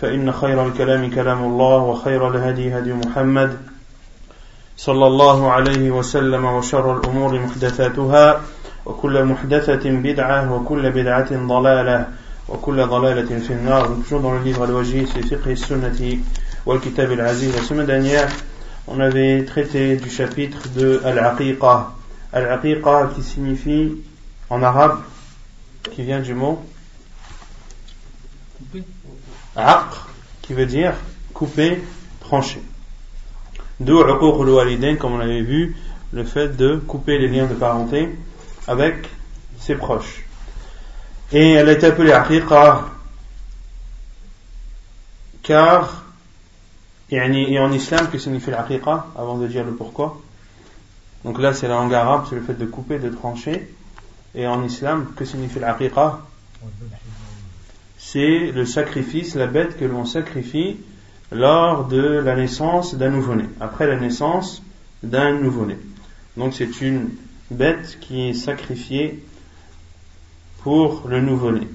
فإن خير الكلام كلام الله وخير الهدي هدي محمد صلى الله عليه وسلم وشر الأمور محدثاتها وكل محدثة بدعة وكل بدعة ضلالة وكل ضلالة في النار جنر الليغ الوجيه في فقه السنة والكتاب العزيز السنة دانيا On avait traité du chapitre de Al-Aqiqa. Al-Aqiqa qui signifie en arabe, qui vient du mot Aqr, qui veut dire couper, trancher. D'où comme on l'avait vu, le fait de couper les liens de parenté avec ses proches. Et elle a été appelée aqiqa car et en islam que signifie l'aqiqa avant de dire le pourquoi? Donc là c'est la langue arabe c'est le fait de couper de trancher et en islam que signifie l'aqiqa c'est le sacrifice, la bête que l'on sacrifie lors de la naissance d'un nouveau-né, après la naissance d'un nouveau-né. Donc c'est une bête qui est sacrifiée pour le nouveau-né.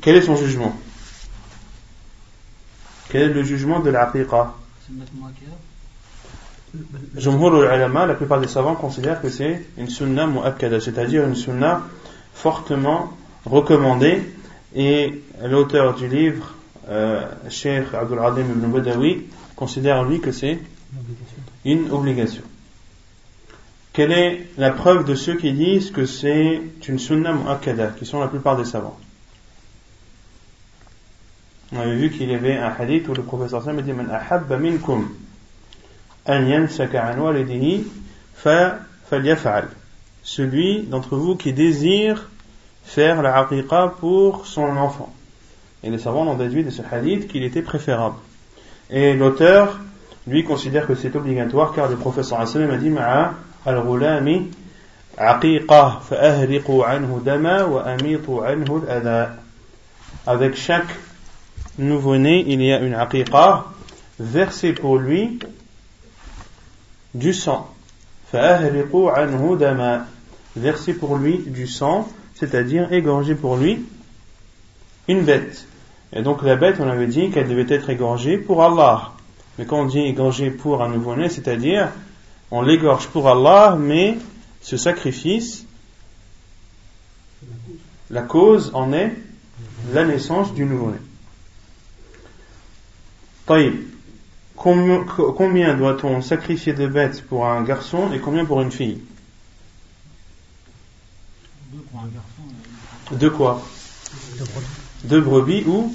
Quel est son jugement? Quel est le jugement de l'aqiqa Jumhur ulama, la plupart des savants considèrent que c'est une sunna mu'akkada, c'est-à-dire une sunna fortement recommandée. Et l'auteur du livre, euh, Sheikh Abdul Adim ibn Badawi, considère lui que c'est une obligation. Quelle est la preuve de ceux qui disent que c'est une sunna mu'akkada, qui sont la plupart des savants? On avait vu qu'il y avait un hadith où le professeur Sam dit Man ahabba minkum celui d'entre vous qui désire faire la aqiqa pour son enfant. Et les savants ont déduit de ce hadith qu'il était préférable. Et l'auteur, lui, considère que c'est obligatoire car le professeur a dit al-ghulami aqiqa anhu dama wa amitu anhu al Avec chaque nouveau-né, il y a une aqiqa versée pour lui du sang. Verser pour lui du sang, c'est-à-dire égorger pour lui une bête. Et donc la bête, on avait dit qu'elle devait être égorgée pour Allah. Mais quand on dit égorger pour un nouveau-né, c'est-à-dire on l'égorge pour Allah, mais ce sacrifice, la cause en est la naissance du nouveau-né. Combien doit-on sacrifier de bêtes pour un garçon et combien pour une fille? Deux pour un garçon. De quoi? Deux brebis ou?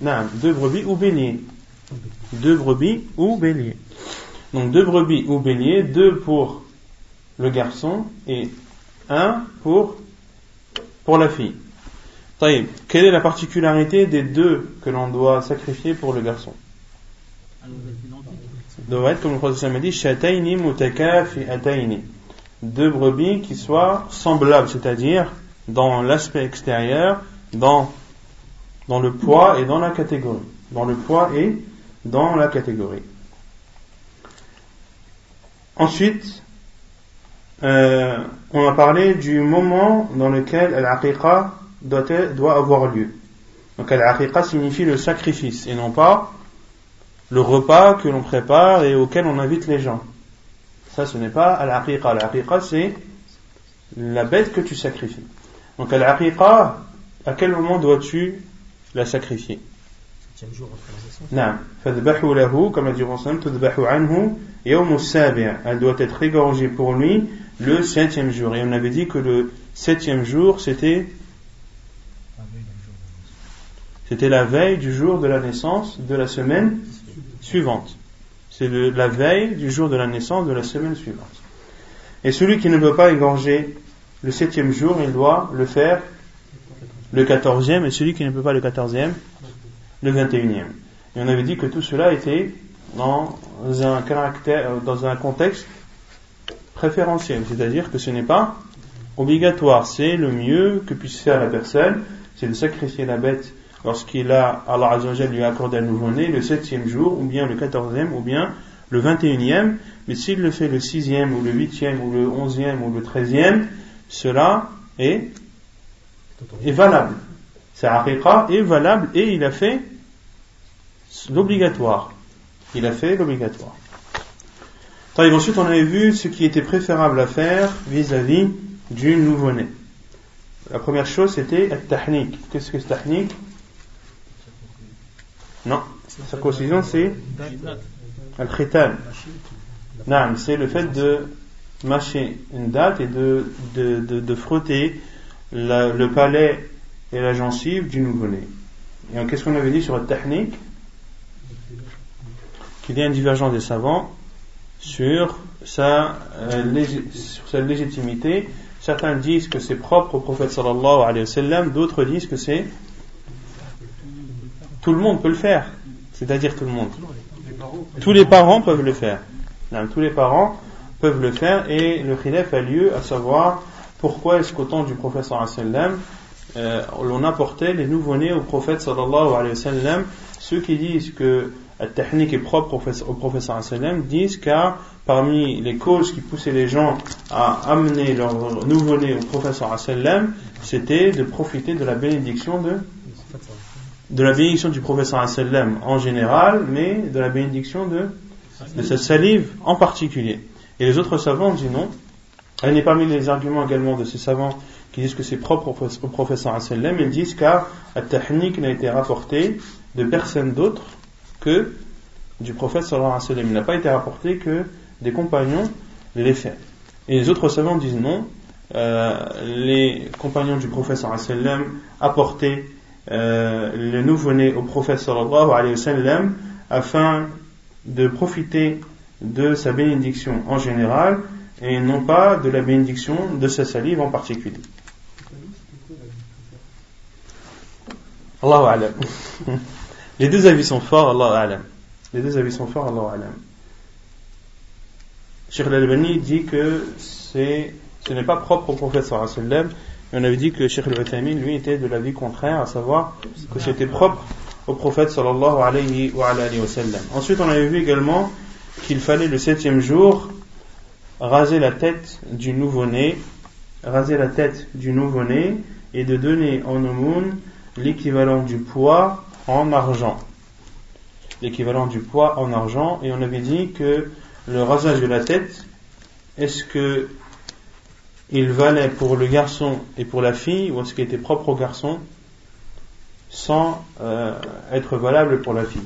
Non, deux brebis ou béliers. Deux brebis ou béliers. Donc deux brebis ou béliers, deux pour le garçon et un pour, pour la fille. Quelle est la particularité des deux que l'on doit sacrifier pour le garçon? Comme le dit. Deux brebis qui soient semblables, c'est-à-dire dans l'aspect extérieur, dans, dans le poids et dans la catégorie. Dans le poids et dans la catégorie. Ensuite, euh, on a parlé du moment dans lequel l'aqiqa doit, avoir lieu. Donc al-aqiqa signifie le sacrifice et non pas le repas que l'on prépare et auquel on invite les gens. Ça, ce n'est pas al-aqiqa. Al-aqiqa, c'est la bête que tu sacrifies. Donc al-aqiqa, à quel moment dois-tu la sacrifier? Septième jour, comme a dit Elle doit être égorgée pour lui le septième jour. Et on avait dit que le septième jour, c'était c'était la veille du jour de la naissance de la semaine suivante. C'est la veille du jour de la naissance de la semaine suivante. Et celui qui ne peut pas égorger le septième jour il doit le faire le quatorzième et celui qui ne peut pas le quatorzième le 21e. Et on avait dit que tout cela était dans un caractère, dans un contexte préférentiel, c'est-à-dire que ce n'est pas obligatoire, c'est le mieux que puisse faire la personne, c'est de sacrifier la bête lorsqu'il a, Allah Azzawajal lui a accordé un nouveau-né le septième jour, ou bien le quatorzième, ou bien le 21e, mais s'il le fait le sixième, ou le huitième, ou le onzième, ou le treizième, cela est est valable. Sa aqiqa est valable et il a fait l'obligatoire. Il a fait l'obligatoire. Ensuite, on avait vu ce qui était préférable à faire vis-à-vis du nouveau-né. La première chose, c'était le tahnik. Qu'est-ce que c'est tahnik? Non, sa concision, c'est al-khitan. C'est le fait de mâcher une date et de, de, de, frotter le palais et la gencive du nouveau-né. Et qu'est-ce qu'on avait dit sur la technique? Qu'il y a une divergence des savants sur sa, euh, sur sa légitimité. Certains disent que c'est propre au prophète sallallahu alayhi wa sallam, d'autres disent que c'est tout le monde peut le faire. C'est-à-dire tout le monde. Tous les parents peuvent le faire. Non, tous les parents peuvent le faire et le khilaf a lieu à savoir pourquoi est-ce qu'au temps du prophète sallallahu euh, l'on apportait les nouveau-nés au prophète sallallahu alayhi wa sallam ceux qui disent que la technique est propre au prophète sallam disent car parmi les causes qui poussaient les gens à amener leur nouveau-né au prophète sallam c'était de profiter de la bénédiction de de la bénédiction du wa sallam en général mais de la bénédiction de de sa salive en particulier. Et les autres savants disent non. Elle est parmi les arguments également de ces savants qui disent que c'est propre au wa sallam. Ils disent car la technique n'a été rapportée de personne d'autre que du prophète sallallahu alayhi. Il n'a pas été rapporté que des compagnons l'aient fait. Et les autres savants disent non. Euh, les compagnons du prophète sallallahu alayhi apportaient euh, le nouveau-né au prophète sallallahu alayhi wa sallam afin de profiter de sa bénédiction en général et non pas de la bénédiction de sa salive en particulier. Allahu alam. Les deux avis sont forts, Allahu alam. Les deux avis sont forts, Allahu alam. Cheikh Al-Albani dit que c'est, ce n'est pas propre au prophète sallallahu alayhi wa sallam. Et on avait dit que Cheikh Al-Uthaymin, lui, était de l'avis contraire, à savoir que c'était propre au prophète sallallahu alayhi wa sallam. Ensuite, on avait vu également qu'il fallait le septième jour raser la tête du nouveau-né, raser la tête du nouveau-né et de donner en aumône l'équivalent du poids en argent. L'équivalent du poids en argent. Et on avait dit que le rasage de la tête, est-ce que il valait pour le garçon et pour la fille ou est-ce qu'il était propre au garçon sans euh, être valable pour la fille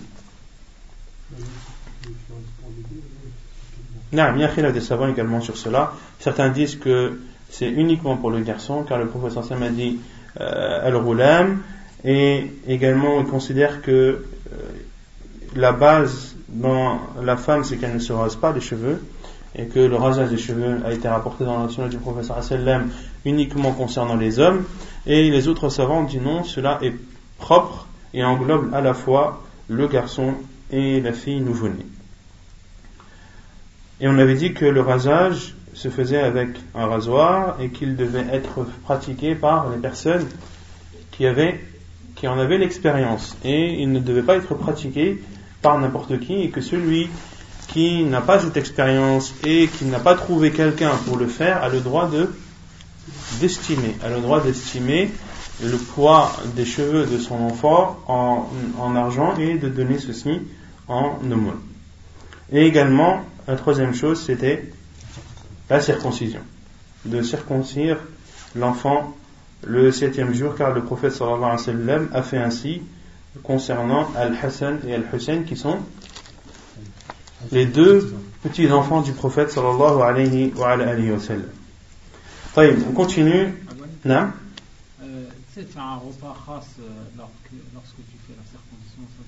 il y a des savants également sur cela. Certains disent que c'est uniquement pour le garçon, car le professeur Sam a dit euh, al-ghulam, et également il considère que euh, la base dans la femme, c'est qu'elle ne se rase pas les cheveux, et que le rasage des cheveux a été rapporté dans la sunna du professeur sallam uniquement concernant les hommes, et les autres savants disent non, cela est propre et englobe à la fois le garçon et la fille nouveau-née. Et on avait dit que le rasage se faisait avec un rasoir et qu'il devait être pratiqué par les personnes qui, avaient, qui en avaient l'expérience. Et il ne devait pas être pratiqué par n'importe qui et que celui qui n'a pas cette expérience et qui n'a pas trouvé quelqu'un pour le faire a le droit de d'estimer, a le droit d'estimer le poids des cheveux de son enfant en, en argent et de donner ceci en aumône. Et également, la troisième chose, c'était la circoncision. De circoncire l'enfant le septième jour, car le prophète sallallahu alayhi wa sallam a fait ainsi concernant Al-Hassan et Al-Hussein qui sont les deux petits enfants du prophète sallallahu alayhi wa, alayhi wa sallam. on continue. Non tu sais, tu as un repas khas euh, lorsque tu fais la circoncision, ça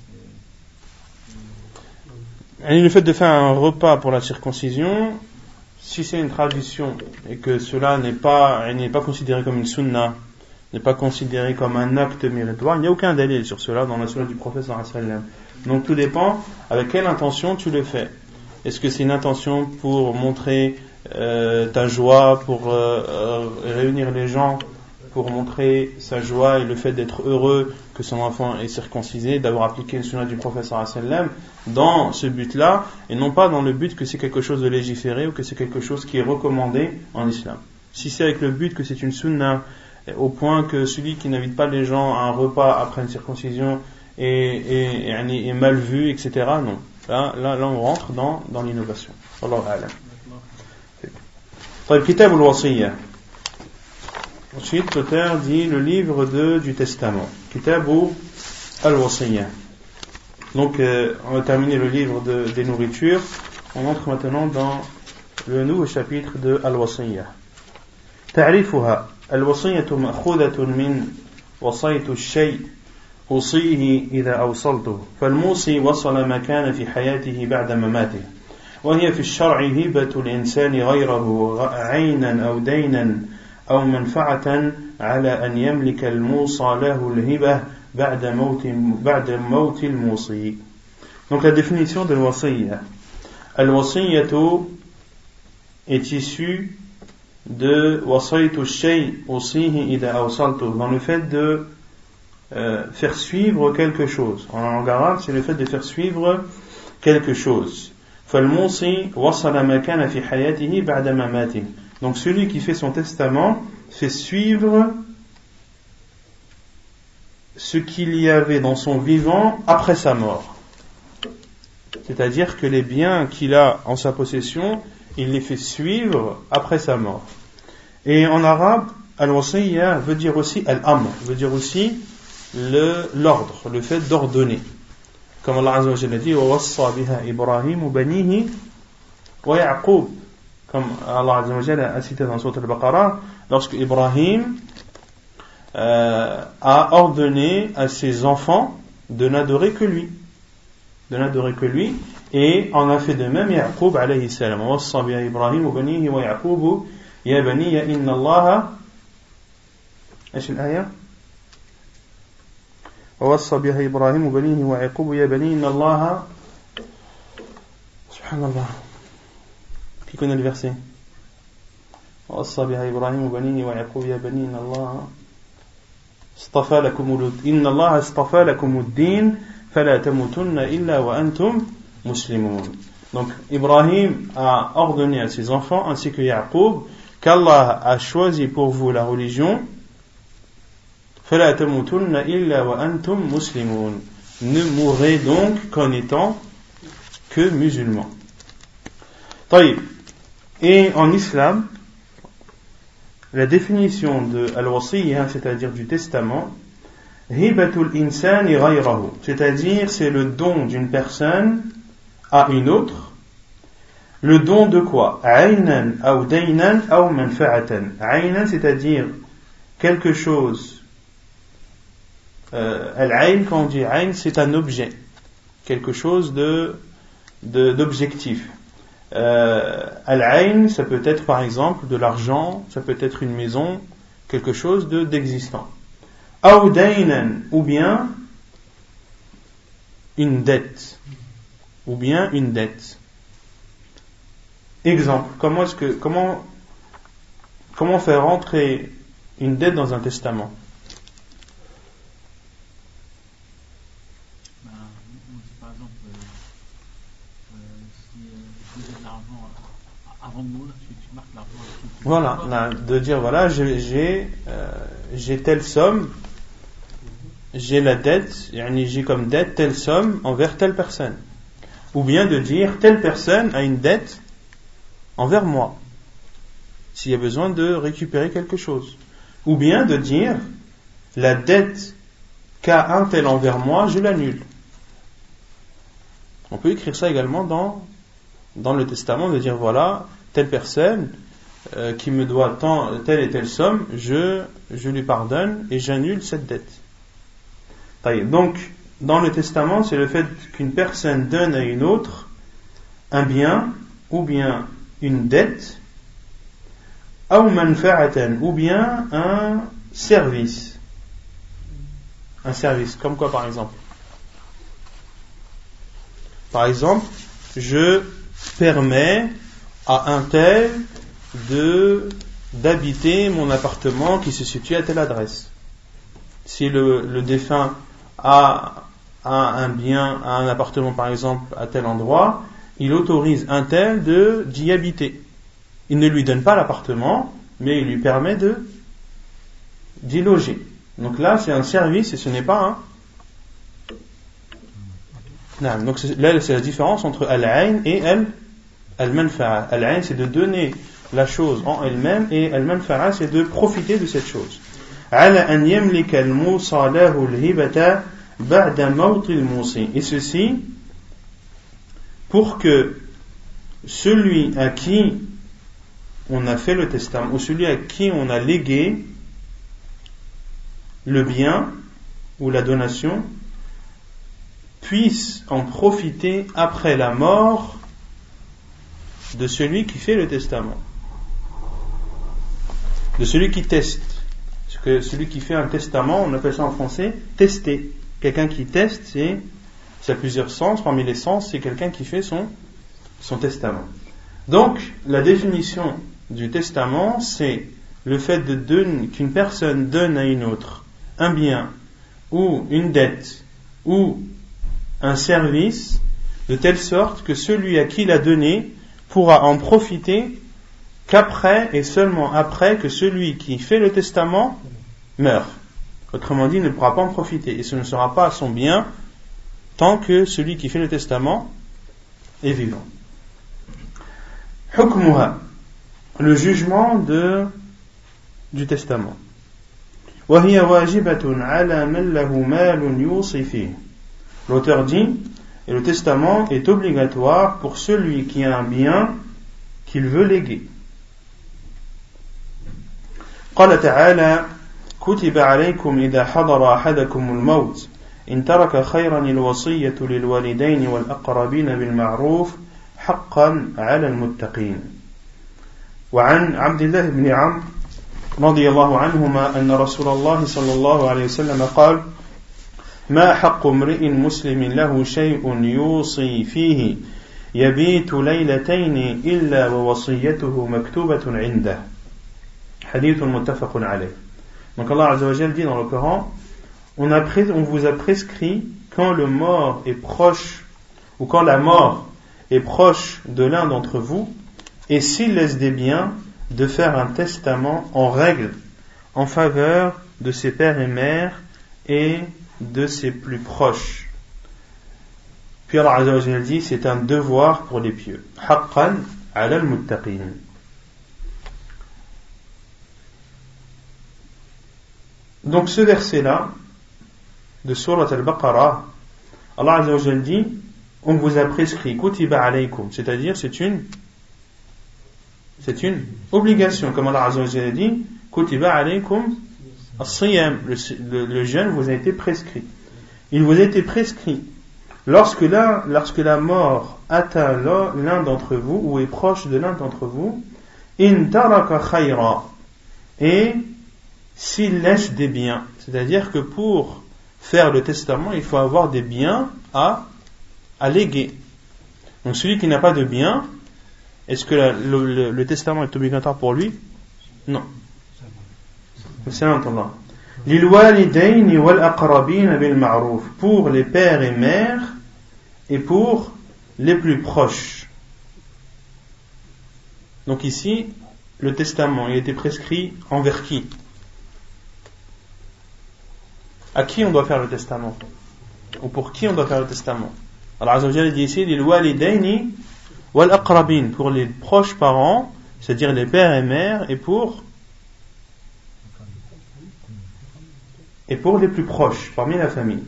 c'est. Le fait de faire un repas pour la circoncision, si c'est une tradition et que cela n'est pas, n'est pas considéré comme une sunna, n'est pas considéré comme un acte méritoire, il n'y a aucun délai sur cela dans la sunna du prophète sallam. Donc tout dépend avec quelle intention tu le fais. Est-ce que c'est une intention pour montrer euh, ta joie, pour euh, euh, réunir les gens, pour montrer sa joie et le fait d'être heureux que son enfant est circoncisé, d'avoir appliqué le sunna du prophète sallam dans ce but-là, et non pas dans le but que c'est quelque chose de légiféré ou que c'est quelque chose qui est recommandé en islam. Si c'est avec le but que c'est une sunna, au point que celui qui n'invite pas les gens à un repas après une circoncision est, est, est mal vu, etc., non. Là, là, là on rentre dans, dans l'innovation. Allah Alam. طيب كتاب الوصية Ensuite, l'auteur dit le livre de, du testament. Kitabu al-Wasiyya. Donc, euh, on va terminer le livre de, des nourritures. On entre maintenant dans le nouveau chapitre de al-Wasiyya. تعريفها الوصية مأخوذة من وصيت الشيء أوصيه إذا أوصلته فالموصي وصل ما كان في حياته بعد مماته وهي في الشرع هبة الإنسان غيره عينا أو دينا أو منفعة على أن يملك الموصى له الهبة بعد موت بعد موت الموصي. Donc la définition de l'wasiyya. Al-wasiyyatu est issue de wasaytu shay usihi ida awsaltu dans le fait de Euh, faire suivre quelque chose. En langue arabe, c'est le fait de faire suivre quelque chose. Donc celui qui fait son testament fait suivre ce qu'il y avait dans son vivant après sa mort. C'est-à-dire que les biens qu'il a en sa possession, il les fait suivre après sa mort. Et en arabe, al-wasiyya veut dire aussi al-amr, veut dire aussi l'ordre, le, fait d'ordonner. Comme Allah Azza wa Jalla dit, وَوَصَّى بِهَا إِبْرَاهِيمُ بَنِيهِ وَيَعْقُوبُ Comme Allah Azza wa Jalla a cité dans Surah Al-Baqarah, lorsque Ibrahim euh, a ordonné à ses enfants de n'adorer que lui. De n'adorer que lui. Et en a fait de même Yaqub alayhi salam. وَوَصَّى بِهَا إِبْرَاهِيمُ بَنِيهِ وَيَعْقُوبُ يَا بَنِيَ إِنَّ اللَّهَ ايش الآية؟ ووصى بها إبراهيم بنيه ويعقوب يا بني إن الله سبحان الله Qui connaît ووصى بها إبراهيم بنيه ويعقوب يا بني إن الله اصطفى لكم إن الله اصطفى لكم الدين فلا تموتن إلا وأنتم مسلمون. Donc Ibrahim a ordonné à ses enfants ainsi que Yaqub qu'Allah a choisi pour vous la religion Fala tamutunna illa wa antum muslimun. Ne mourrez donc qu'en étant que musulmans. Et en islam, la définition de al-wasiyya, c'est-à-dire du testament, hibatul insan c'est-à-dire c'est le don d'une personne à une autre. Le don de quoi? Aynan ou daynan ou manfa'atan. Aynan, c'est-à-dire quelque chose euh, Al-Ain, quand on dit Ain, c'est un objet, quelque chose d'objectif. Euh, Al-Ain, ça peut être par exemple de l'argent, ça peut être une maison, quelque chose de d'existant. Audainan, ou bien une dette, ou bien une dette. Exemple, comment que comment comment faire entrer une dette dans un testament? Voilà, de dire voilà, j'ai euh, j'ai telle somme, j'ai la dette, j'ai comme dette telle somme envers telle personne. Ou bien de dire telle personne a une dette envers moi, s'il y a besoin de récupérer quelque chose. Ou bien de dire la dette qu'a un tel envers moi, je l'annule. On peut écrire ça également dans, dans le testament, de dire voilà, telle personne euh, qui me doit tant, telle et telle somme, je, je lui pardonne et j'annule cette dette. Donc, dans le testament, c'est le fait qu'une personne donne à une autre un bien ou bien une dette ou bien un service. Un service, comme quoi par exemple? Par exemple, je permets à un tel de d'habiter mon appartement qui se situe à telle adresse. Si le, défunt a, a, un bien, un appartement par exemple à tel endroit, il autorise un tel de d'y habiter. Il ne lui donne pas l'appartement, mais il lui permet de d'y loger. Donc là, c'est un service et ce n'est pas un. donc là, c'est la différence entre al-ain et al-manfa'a. Al-ain, c'est de donner la chose en elle-même et al-manfa'a, c'est de profiter de cette chose. Et ceci pour que celui à qui on a fait le testament, ou celui à qui on a légué le bien ou la donation, puisse en profiter après la mort de celui qui fait le testament, de celui qui teste. Parce que celui qui fait un testament, on appelle ça en français tester. Quelqu'un qui teste, c'est, ça a plusieurs sens. Parmi les sens, c'est quelqu'un qui fait son, son testament. Donc, la définition du testament, c'est le fait de qu'une personne donne à une autre un bien ou une dette ou un service de telle sorte que celui à qui l'a donné pourra en profiter qu'après et seulement après que celui qui fait le testament meurt. Autrement dit, il ne pourra pas en profiter et ce ne sera pas son bien tant que celui qui fait le testament est vivant le jugement de, du testament. L'auteur dit, et le testament est obligatoire pour celui qui a un bien qu'il veut léguer. قال تعالى كتب عليكم إذا حضر أحدكم الموت إن ترك خيرا الوصية للوالدين والأقربين بالمعروف حقا على المتقين وعن عبد الله بن عمرو رضي الله عنهما أن رسول الله صلى الله عليه وسلم قال ما حق امرئ مسلم له شيء يوصي فيه يبيت ليلتين إلا ووصيته مكتوبة عنده حديث متفق عليه Donc Allah Azza wa dit dans le Coran, on, a on vous a prescrit quand le mort est proche, ou quand la mort est proche de l'un d'entre vous, et s'il laisse des biens, de faire un testament en règle en faveur de ses pères et mères et de ses plus proches. Puis Allah Azza dit c'est un devoir pour les pieux. Haqqan al-muttaqin. Donc ce verset-là de Surat al-Baqarah, Allah Azza dit on vous a prescrit kutiba alaykum, c'est-à-dire c'est une c'est une obligation. Comme Allah Azza a dit, Kutiba alaykum le, le jeûne vous a été prescrit. Il vous a été prescrit. Lorsque la, lorsque la mort atteint l'un d'entre vous, ou est proche de l'un d'entre vous, in et s'il laisse des biens. C'est-à-dire que pour faire le testament, il faut avoir des biens à, à léguer. Donc celui qui n'a pas de biens, est-ce que le, testament est obligatoire pour lui? Non. Pour les pères et mères et pour les plus proches. Donc ici, le testament, il été prescrit envers qui? À qui on doit faire le testament? Ou pour qui on doit faire le testament? Alors Azzawajal dit ici, pour les proches parents, c'est-à-dire les pères et mères, et pour et pour les plus proches parmi la famille.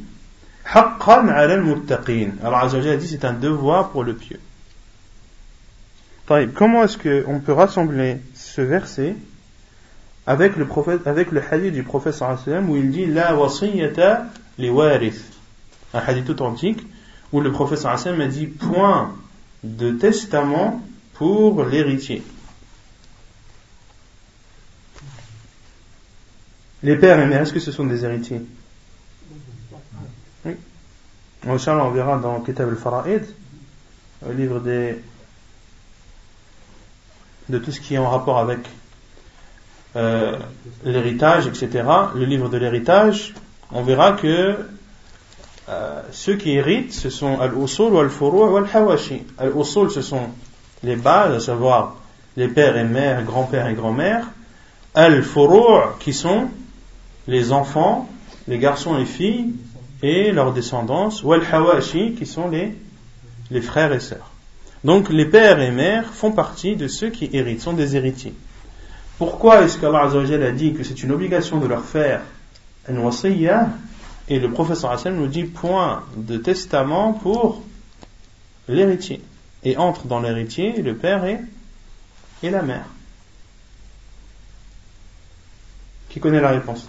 Haqqan ala al-muttaqin. Dit c'est un devoir pour le pieux. Comment est-ce qu'on peut rassembler ce verset avec le, prophète, avec le hadith du prophète sallam où il dit La wasiyata li warith. Un hadith authentique où le prophète sallam a dit point de testament pour l'héritier. Les pères et mères, est-ce que ce sont des héritiers Oui. on verra dans Kitab al-Fara'id, le livre des, de tout ce qui est en rapport avec euh, l'héritage, etc. Le livre de l'héritage, on verra que euh, ceux qui héritent, ce sont al-usul ou al-furu' ou al-hawashi. Al-usul, ce sont les bases, à savoir les pères et mères, grands-pères et grand-mères. Al-furu' qui sont les enfants, les garçons et filles et leurs descendants, ou al-hawashi qui sont les, frères et sœurs. Donc les pères et mères font partie de ceux qui héritent, sont des héritiers. Pourquoi est-ce qu'Allah a dit que c'est une obligation de leur faire un wasiyya? Et le professeur Hassan nous dit point de testament pour l'héritier. Et entre dans l'héritier le père et la mère. Qui connaît la réponse?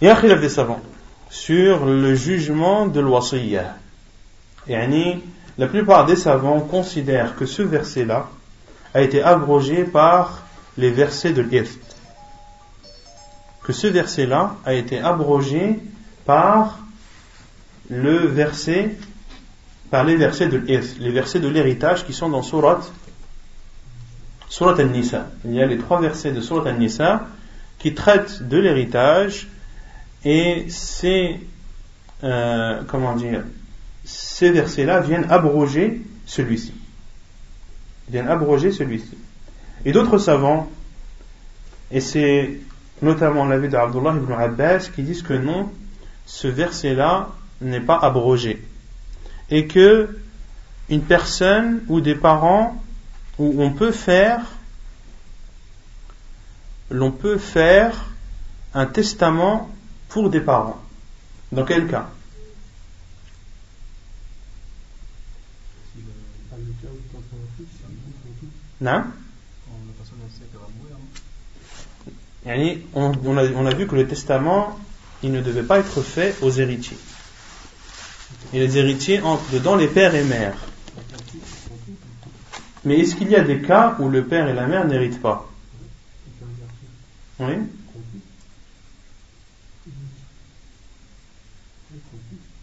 Il y a un khilaf des savants sur le jugement de l'wasiyya. La plupart des savants considèrent que ce verset-là a été abrogé par les versets de l'Irth. Que ce verset-là a été abrogé par le verset, par les versets de l'Irth, les versets de l'héritage qui sont dans Surat, Surat Al-Nisa. Il y a les trois versets de Surat Al-Nisa qui traitent de l'héritage et ces, euh, comment dire, ces versets-là viennent abroger celui-ci viennent abroger celui-ci. Et d'autres savants, et c'est notamment l'avis d'Abdullah ibn Abbas, qui disent que non, ce verset-là n'est pas abrogé. Et que une personne ou des parents, où on peut faire, l'on peut faire un testament pour des parents. Dans quel cas? Non on, on, a, on a vu que le testament, il ne devait pas être fait aux héritiers. Et les héritiers entrent dedans les pères et mères. Mais est-ce qu'il y a des cas où le père et la mère n'héritent pas? Oui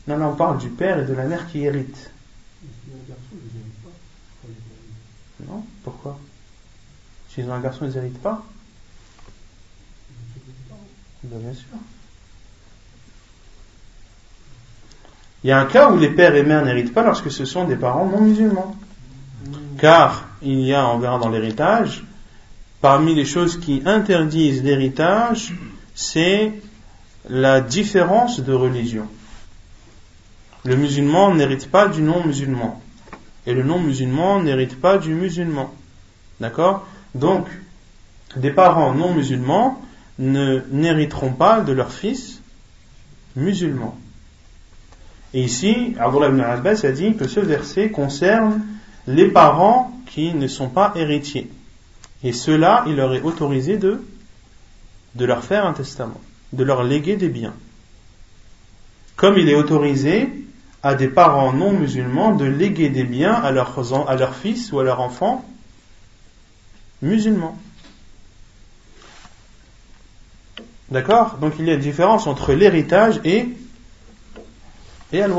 Non, non, on parle du père et de la mère qui héritent. Non Pourquoi? S'ils ont un garçon, ils n'héritent pas? Ben, Bien sûr. Il y a un cas où les pères et mères n'héritent pas lorsque ce sont des parents non musulmans. Car il y a, on verra dans l'héritage, parmi les choses qui interdisent l'héritage, c'est la différence de religion. Le musulman n'hérite pas du non-musulman et le non-musulman n'hérite pas du musulman. D'accord? Donc, des parents non musulmans ne n'hériteront pas de leur fils musulman. Et ici, Abdullah ibn Abbas a dit que ce verset concerne les parents qui ne sont pas héritiers. Et cela, il leur est autorisé de, de leur faire un testament, de leur léguer des biens. Comme il est autorisé à des parents non musulmans de léguer des biens à leurs, fils ou à leurs enfants musulmans. D'accord? Donc il y a une différence entre l'héritage et, et al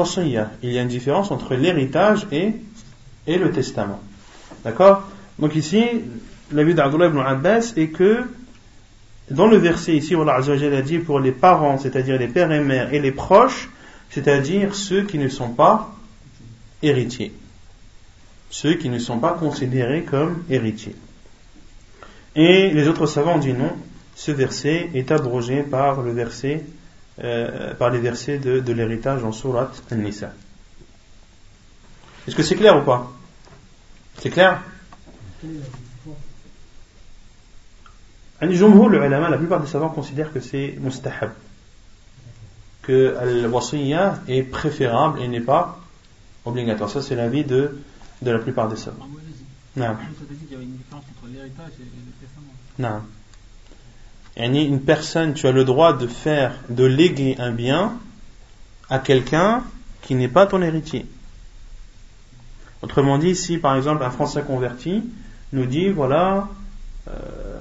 Il y a une différence entre l'héritage et, et le testament. D'accord? Donc ici, l'avis d'Abdullah ibn Abbas est que dans le verset ici, Allah a dit pour les parents, c'est-à-dire les pères et mères et les proches, c'est-à-dire ceux qui ne sont pas héritiers, ceux qui ne sont pas considérés comme héritiers. Et les autres savants ont dit non, ce verset est abrogé par le verset, euh, par les versets de, l'héritage en Surat An-Nisa. Est-ce que c'est clair ou pas? C'est clair? La plupart des savants considèrent que c'est mustahab, que al-wasiyya est préférable et n'est pas obligatoire. Ça, c'est l'avis de, de la plupart des savants. Non. Non. Une personne, tu as le droit de faire, de léguer un bien à quelqu'un qui n'est pas ton héritier. Autrement dit, si par exemple un Français converti nous dit voilà, euh,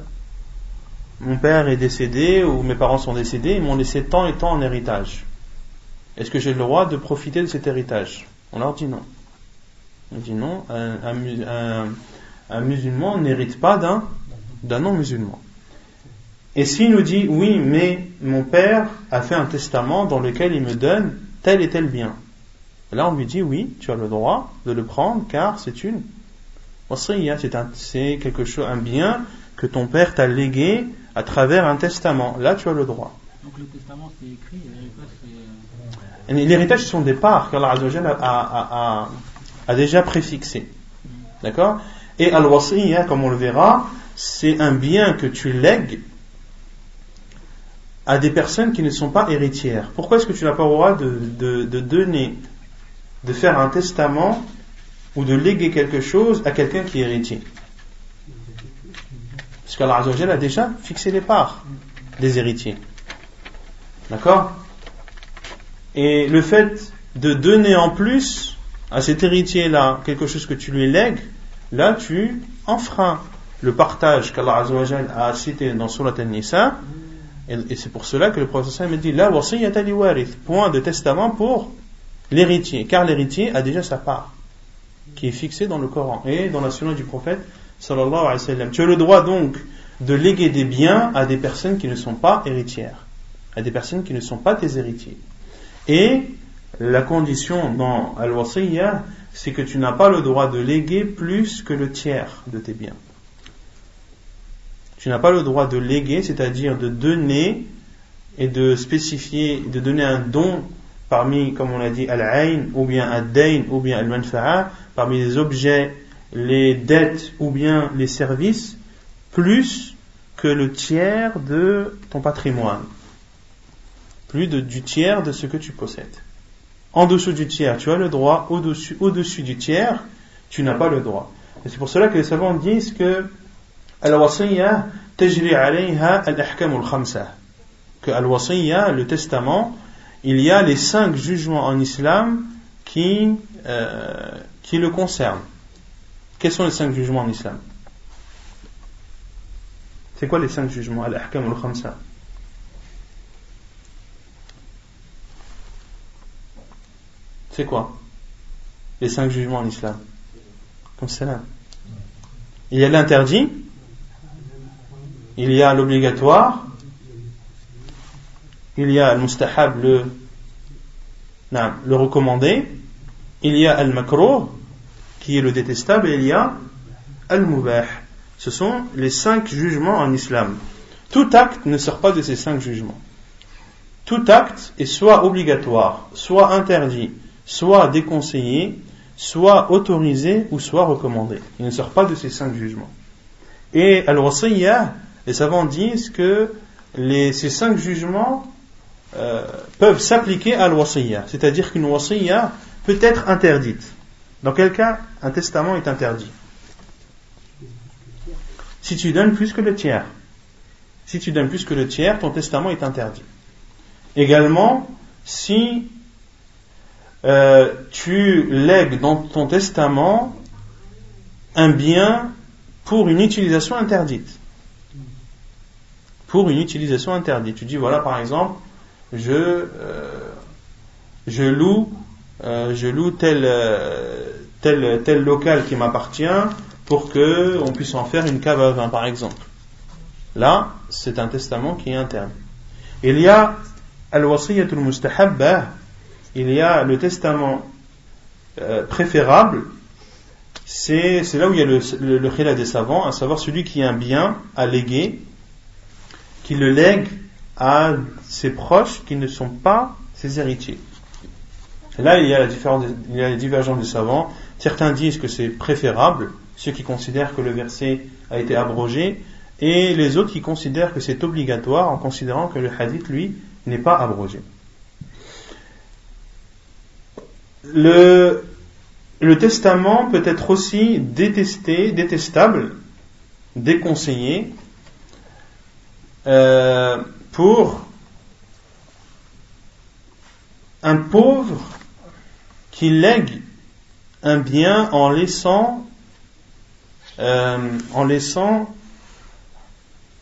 mon père est décédé ou mes parents sont décédés, ils m'ont laissé tant et tant en héritage. Est-ce que j'ai le droit de profiter de cet héritage? On leur dit non. On dit non, un, musulman n'hérite pas d'un, non-musulman. Et s'il nous dit oui, mais mon père a fait un testament dans lequel il me donne tel et tel bien. Là, on lui dit oui, tu as le droit de le prendre car c'est une c'est un, c'est quelque chose, un bien que ton père t'a légué à travers un testament. Là, tu as le droit. Donc le testament c'est écrit, l'héritage c'est. Euh, l'héritage, ce sont des parts qu'Allah a, a, déjà préfixées. D'accord? Et al-wasiyya, comme on le verra, c'est un bien que tu lègues à des personnes qui ne sont pas héritières. Pourquoi est-ce que tu n'as pas le droit de, de, de donner, de faire un testament ou de léguer quelque chose à quelqu'un qui est héritier? Parce qu'Allah a déjà fixé les parts des héritiers. D'accord? Et le fait de donner en plus à cet héritier-là quelque chose que tu lui lègues, là tu enfreins le partage qu'Allah a cité dans Surat al-Nisa. Et, c'est pour cela que le professeur me dit là, point de testament pour l'héritier, car l'héritier a déjà sa part qui est fixée dans le Coran et dans la sunna du prophète Tu as le droit donc de léguer des biens à des personnes qui ne sont pas héritières, à des personnes qui ne sont pas tes héritiers. Et la condition dans Al-Wasiyya, c'est que tu n'as pas le droit de léguer plus que le tiers de tes biens. Tu n'as pas le droit de léguer, c'est-à-dire de donner et de spécifier, de donner un don parmi, comme on l'a dit, al-ayn, ou bien ad-dayn, ou bien al-manfa'a, parmi les objets, les dettes ou bien les services, plus que le tiers de ton patrimoine. Plus du tiers de ce que tu possèdes. En dessous du tiers, tu as le droit, au-dessus, au-dessus du tiers, tu n'as pas le droit. Et c'est pour cela que les savants disent que al-wasiyya tajri alayha al-ahkam al-khamsa. Que al-wasiyya, le testament, il y a les cinq jugements en islam qui, euh, qui le concernent. Quels sont les cinq jugements en islam? C'est quoi les cinq jugements? Al-Ahkam al-Khamsa. C'est quoi? Les cinq jugements en islam. Comme cela. Il y a l'interdit, il y a l'obligatoire, il y a le le, le recommandé, il y a al-makruh, qui est le détestable, il y a al-mubah. Ce sont les cinq jugements en islam. Tout acte ne sort pas de ces cinq jugements. Tout acte est soit obligatoire, soit interdit, soit déconseillé, soit autorisé ou soit recommandé. Il ne sort pas de ces cinq jugements. Et al-wasiyya, les savants disent que ces cinq jugements euh, peuvent s'appliquer à l'wasiyya. C'est-à-dire qu'une wasiyya peut être interdite. Dans quel cas un testament est interdit Si tu donnes plus que le tiers. Si tu donnes plus que le tiers, ton testament est interdit. Également, si euh, tu lègues dans ton testament un bien pour une utilisation interdite. Pour une utilisation interdite. Tu dis, voilà, par exemple, je, euh, je loue, euh, je loue tel, euh, tel, tel local qui m'appartient pour que on puisse en faire une cave à vin, par exemple. Là, c'est un testament qui est interne. Il y a al-wasiyatul mustahabba, il y a le testament préférable, c'est là où il y a le, le, le des savants, à savoir celui qui a un bien à léguer, qui le lègue à ses proches qui ne sont pas ses héritiers. Là, il y, a la différence, il y a les divergences des savants. Certains disent que c'est préférable, ceux qui considèrent que le verset a été abrogé et les autres qui considèrent que c'est obligatoire en considérant que le hadith, lui, n'est pas abrogé. Le, testament peut être aussi détesté, détestable, déconseillé, euh, pour un pauvre qui lègue un bien en laissant, euh, en laissant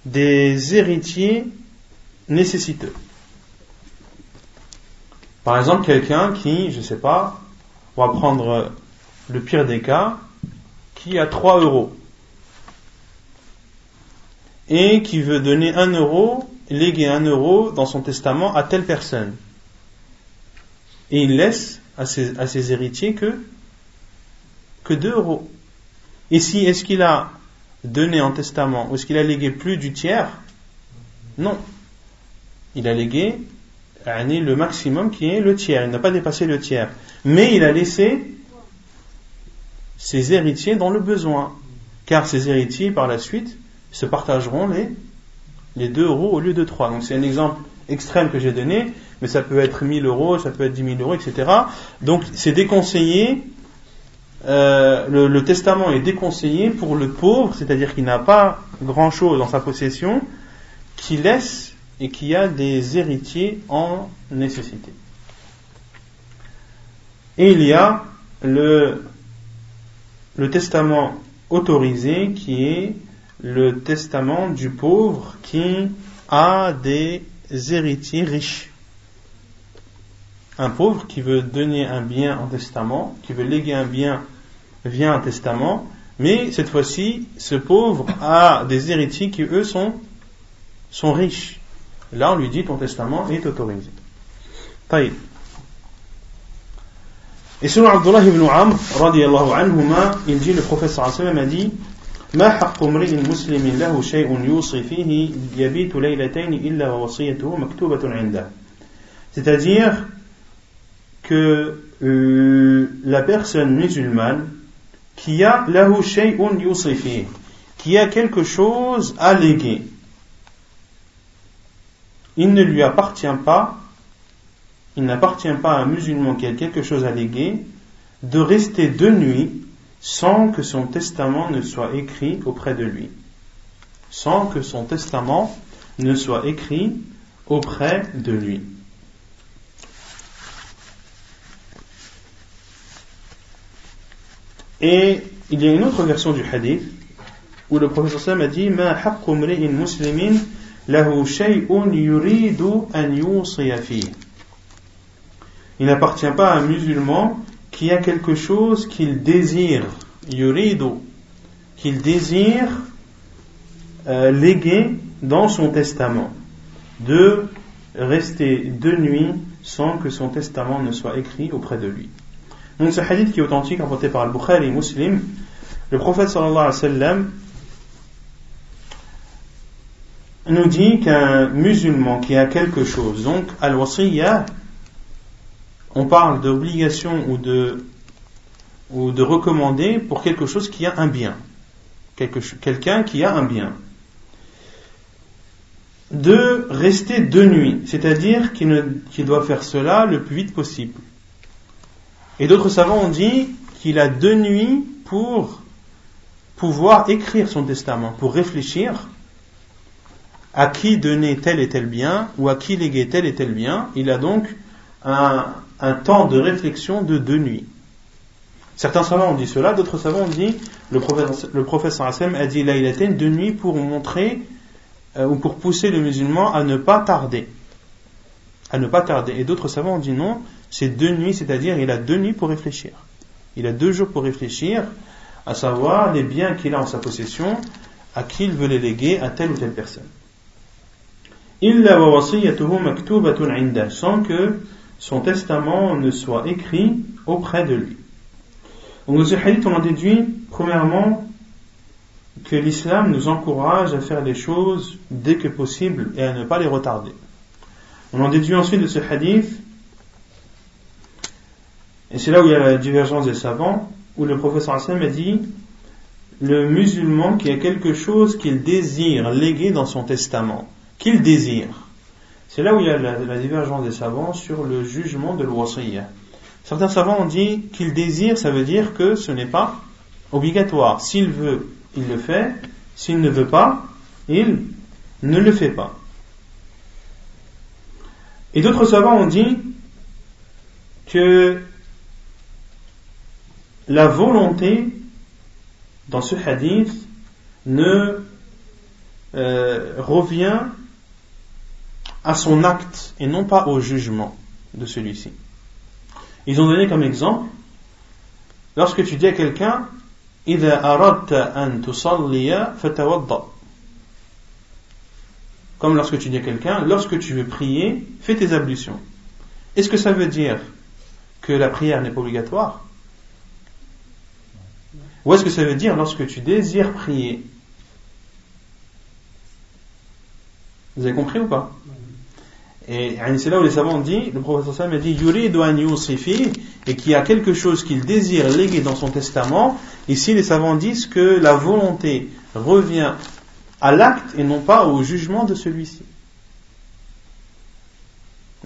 des héritiers nécessiteux. Par exemple, quelqu'un qui, je ne sais pas, on va prendre le pire des cas, qui a 3 euros et qui veut donner 1 euro, léguer 1 euro dans son testament à telle personne. Et il laisse à ses, héritiers que, que 2 euros. Et si, est-ce qu'il a donné en testament ou est-ce qu'il a légué plus du tiers? Non. Il a légué le maximum qui est le tiers. Il n'a pas dépassé le tiers. Mais il a laissé ses héritiers dans le besoin. Car ses héritiers, par la suite, se partageront les, les 2 euros au lieu de 3. Donc c'est un exemple extrême que j'ai donné, mais ça peut être 1000 euros, ça peut être 10 000 euros, etc. Donc c'est déconseillé, euh, le, le, testament est déconseillé pour le pauvre, c'est-à-dire qu'il n'a pas grand-chose dans sa possession, qui laisse et qui a des héritiers en nécessité. Et il y a le, le testament autorisé qui est le testament du pauvre qui a des héritiers riches Un pauvre qui veut donner un bien en testament, qui veut léguer un bien via un testament, mais cette fois-ci, ce pauvre a des héritiers qui, eux, sont, sont riches. Là, on lui dit ton testament est autorisé. طيب. Et selon Abdullah ibn Amr, radiallahu anhuma, il dit, le prophète sallallahu alayhi wa sallam a dit, ما حق امرئ مسلم له شيء يوصي فيه يبيت ليلتين إلا ووصيته مكتوبة عنده. C'est-à-dire euh, la personne musulmane qui a lahu shay'un yusi qui a quelque chose à léguer, il ne lui appartient pas, il n'appartient pas à un musulman qui a quelque chose à léguer, de rester de nuit sans que son testament ne soit écrit auprès de lui. Sans que son testament ne soit écrit auprès de lui. Et il y a une autre version du hadith où le professeur a dit Ma muslimin il n'appartient pas à un musulman qui a quelque chose qu'il désire, yuridu, qu'il désire euh, léguer dans son testament, de rester de nuit sans que son testament ne soit écrit auprès de lui. Donc ce hadith qui est authentique, rapporté par Al-Bukhari et Muslim, le prophète sallallahu alayhi wa sallam nous dit qu'un musulman qui a quelque chose, donc al-wasiyya, on parle d'obligation ou de, ou de recommander pour quelque chose qui a un bien. Quelqu'un qui a un bien. De rester de nuit, c'est-à-dire qu'il doit faire cela le plus vite possible. Et d'autres savants ont dit qu'il a deux nuits pour pouvoir écrire son testament, pour réfléchir à qui donner tel et tel bien ou à qui léguer tel et tel bien. Il a donc un, temps de réflexion de deux nuits. Certains savants ont dit cela, d'autres savants ont dit, le professeur, le a dit été deux nuits pour montrer euh, ou pour pousser le musulman à ne pas tarder. À ne pas tarder. Et d'autres savants ont dit non, c'est deux nuits, c'est-à-dire il a deux nuits pour réfléchir. Il a deux jours pour réfléchir, à savoir les biens qu'il a en sa possession, à qui il veut les léguer à telle ou telle personne sans que son testament ne soit écrit auprès de lui. Donc dans ce hadith, on en déduit, premièrement, que l'islam nous encourage à faire les choses dès que possible et à ne pas les retarder. On en déduit ensuite de ce hadith, et c'est là où il y a la divergence des savants, où le professeur Hassan a dit le musulman qui a quelque chose qu'il désire léguer dans son testament, qu'il désire. C'est là où il y a la, divergence des savants sur le jugement de l'wasiyya. Certains savants ont dit qu'il désire, ça veut dire que ce n'est pas obligatoire. S'il veut, il le fait. S'il ne veut pas, il ne le fait pas. Et d'autres savants ont dit que la volonté dans ce hadith ne euh, revient à son acte et non pas au jugement de celui-ci. Ils ont donné comme exemple, lorsque tu dis à quelqu'un, comme lorsque tu dis à quelqu'un, lorsque tu veux prier, fais tes ablutions. Est-ce que ça veut dire que la prière n'est pas obligatoire? Ou est-ce que ça veut dire lorsque tu désires prier Vous avez compris ou pas? Et c'est là où les savants dit, le professeur Sam a dit et qu'il y a quelque chose qu'il désire léguer dans son testament. Ici, les savants disent que la volonté revient à l'acte et non pas au jugement de celui-ci.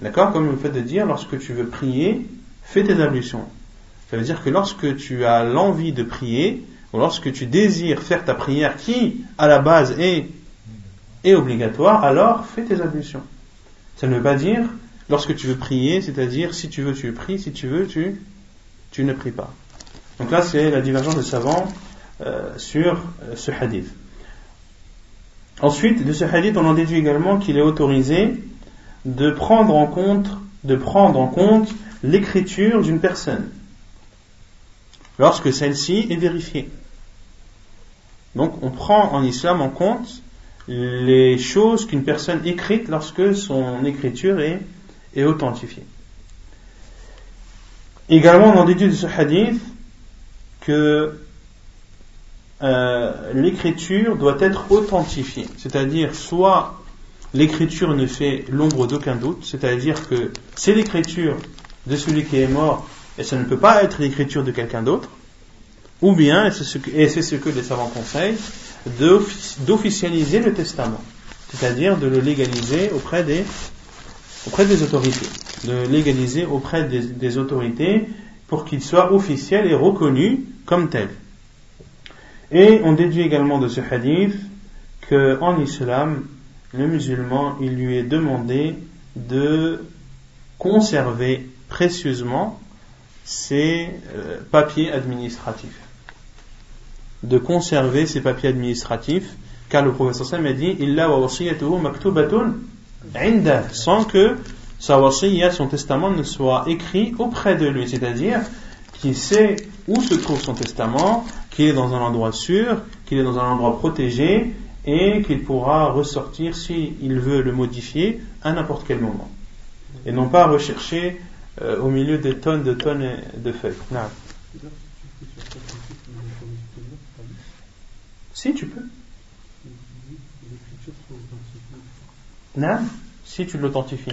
D'accord? Comme le fait de dire, lorsque tu veux prier, fais tes ablutions. Ça veut dire que lorsque tu as l'envie de prier, ou lorsque tu désires faire ta prière qui, à la base, est, obligatoire, alors fais tes ablutions. Ça ne veut pas dire lorsque tu veux prier, c'est-à-dire si tu veux, tu pries, si tu veux, tu, tu ne pries pas. Donc là, c'est la divergence des savants euh, sur euh, ce hadith. Ensuite, de ce hadith, on en déduit également qu'il est autorisé de prendre en compte, de prendre en compte l'écriture d'une personne lorsque celle-ci est vérifiée. Donc, on prend en islam en compte les choses qu'une personne écrite lorsque son écriture est, authentifiée. Également, on en déduit de ce hadith que euh, l'écriture doit être authentifiée, c'est-à-dire soit l'écriture ne fait l'ombre d'aucun doute, c'est-à-dire que c'est l'écriture de celui qui est mort et ça ne peut pas être l'écriture de quelqu'un d'autre, ou bien, et c'est ce que les savants conseillent, d'officialiser le testament, c'est-à-dire de le légaliser auprès des, auprès des autorités, de légaliser auprès des, des autorités pour qu'il soit officiel et reconnu comme tel. Et on déduit également de ce hadith qu'en islam, le musulman, il lui est demandé de conserver précieusement ses euh, papiers administratifs. De conserver ses papiers administratifs, car le professeur Sam a dit Illa wa maktubatun sans que sa wasiyya, son testament, ne soit écrit auprès de lui, c'est-à-dire qu'il sait où se trouve son testament, qu'il est dans un endroit sûr, qu'il est dans un endroit protégé et qu'il pourra ressortir s'il veut le modifier à n'importe quel moment. Et non pas rechercher euh, au milieu des tonnes de tonnes de feuilles. Non. Si tu peux. Non, si tu l'authentifies.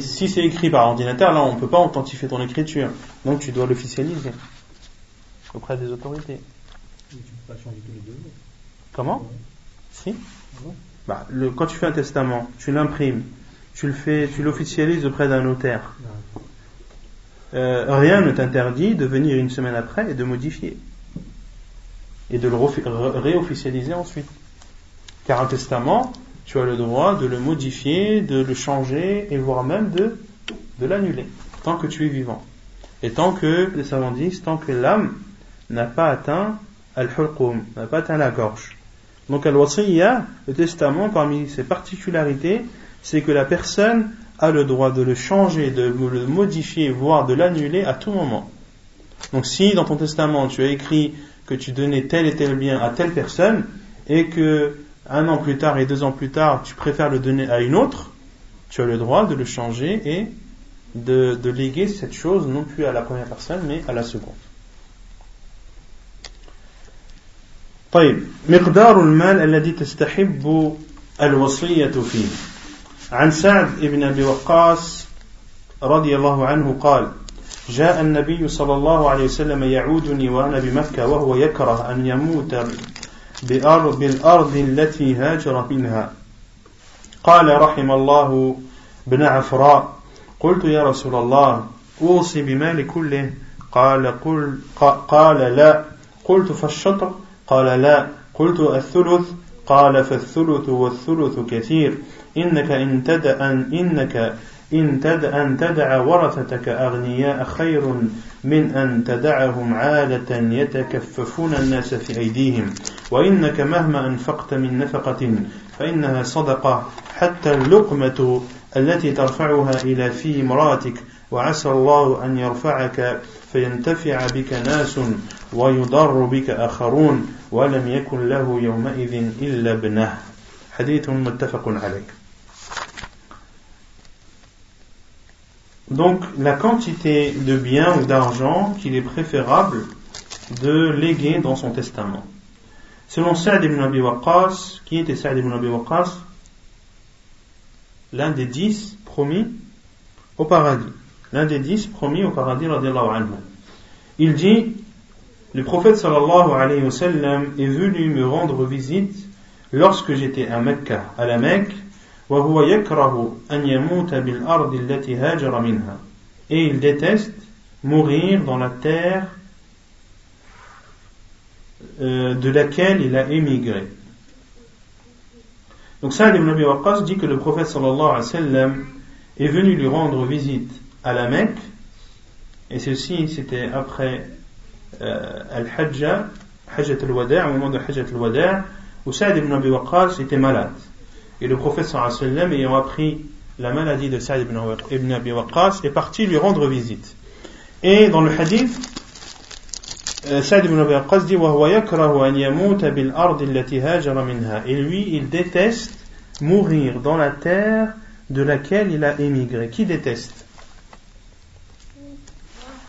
Si c'est écrit par ordinateur, là on ne peut pas authentifier ton écriture. Donc tu dois l'officialiser auprès des autorités. tu peux pas changer tous les deux Comment Si bah, le, Quand tu fais un testament, tu l'imprimes, tu le fais, tu l'officialises auprès d'un notaire. Euh, rien ne t'interdit de venir une semaine après et de modifier et de le réofficialiser ensuite. Car un testament, tu as le droit de le modifier, de le changer et voire même de, l'annuler tant que tu es vivant. Et tant que, les savants disent, tant que l'âme n'a pas atteint al-hulqum, n'a pas atteint la gorge. Donc al-wasiyya, le testament, parmi ses particularités, c'est que la personne a le droit de le changer, de le modifier, voire de l'annuler à tout moment. Donc si dans ton testament tu as écrit que tu donnais tel et tel bien à telle personne et que un an plus tard et deux ans plus tard tu préfères le donner à une autre, tu as le droit de le changer et de, de léguer cette chose non plus à la première personne mais à la seconde. طيب مقدار المال الذي تستحب الوصية فيه عن سعد بن أبي وقاص رضي الله عنه قال جاء النبي صلى الله عليه وسلم يعودني وأنا بمكة وهو يكره أن يموت بالأرض التي هاجر منها. قال رحم الله بن عفراء قلت يا رسول الله أوصي بمال كله؟ قال قل قال لا. قلت فالشطر؟ قال لا. قلت الثلث؟ قال فالثلث والثلث كثير. إنك إن تدع إنك إن تدع أن تدع ورثتك أغنياء خير من أن تدعهم عالة يتكففون الناس في أيديهم. وإنك مهما أنفقت من نفقة فإنها صدقة حتى اللقمة التي ترفعها إلى في امرأتك وعسى الله أن يرفعك فينتفع بك ناس ويضر بك آخرون ولم يكن له يومئذ إلا ابنه. حديث متفق عليه. Donc la quantité de biens ou d'argent qu'il est préférable de léguer dans son testament. Selon Sa'd ibn Abi Waqqas, qui était Sa'd ibn Abi Waqqas? L'un des dix promis au paradis. L'un des dix promis au paradis, anhu. Il dit, le prophète sallallahu alayhi wa sallam est venu me rendre visite lorsque j'étais à Mecca, à la Mecque, et il déteste mourir dans la terre euh, de laquelle il a émigré. Donc Sa'd ibn Abi Waqqas dit que le prophète sallallahu alayhi wa sallam est venu lui rendre visite à la Mecque, et ceci c'était après euh, Al-Hajjah, Hajjat al-Wada', au moment de Hajjat al-Wada', où Sa'd ibn Abi Waqqas était malade. Et le prophète ayant appris la maladie de Sa'd ibn Abi Waqqas est parti lui rendre visite. Et dans le hadith, euh, Sa'd ibn Abi Waqqas dit Et lui, il déteste mourir dans la terre de laquelle il a émigré. Qui déteste?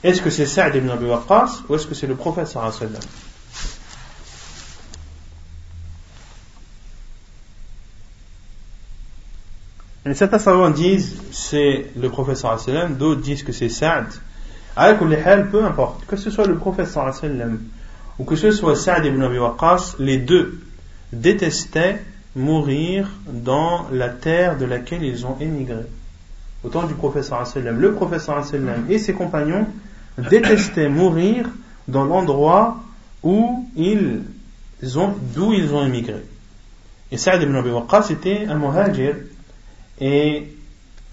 Est-ce que c'est Sa'd ibn Abi Waqqas ou est-ce que c'est le prophète sallam? Et certains savants disent c'est le professeur sallam, d'autres disent que c'est Saad. peu importe, que ce soit le professeur sallam ou que ce soit Saad ibn Abi Waqqas, les deux détestaient mourir dans la terre de laquelle ils ont émigré. Au temps du professeur sallam, le professeur sallam et ses compagnons détestaient mourir dans l'endroit où ils ont, d'où ils ont émigré. Et Saad ibn Abi Waqqas était un muhajir, et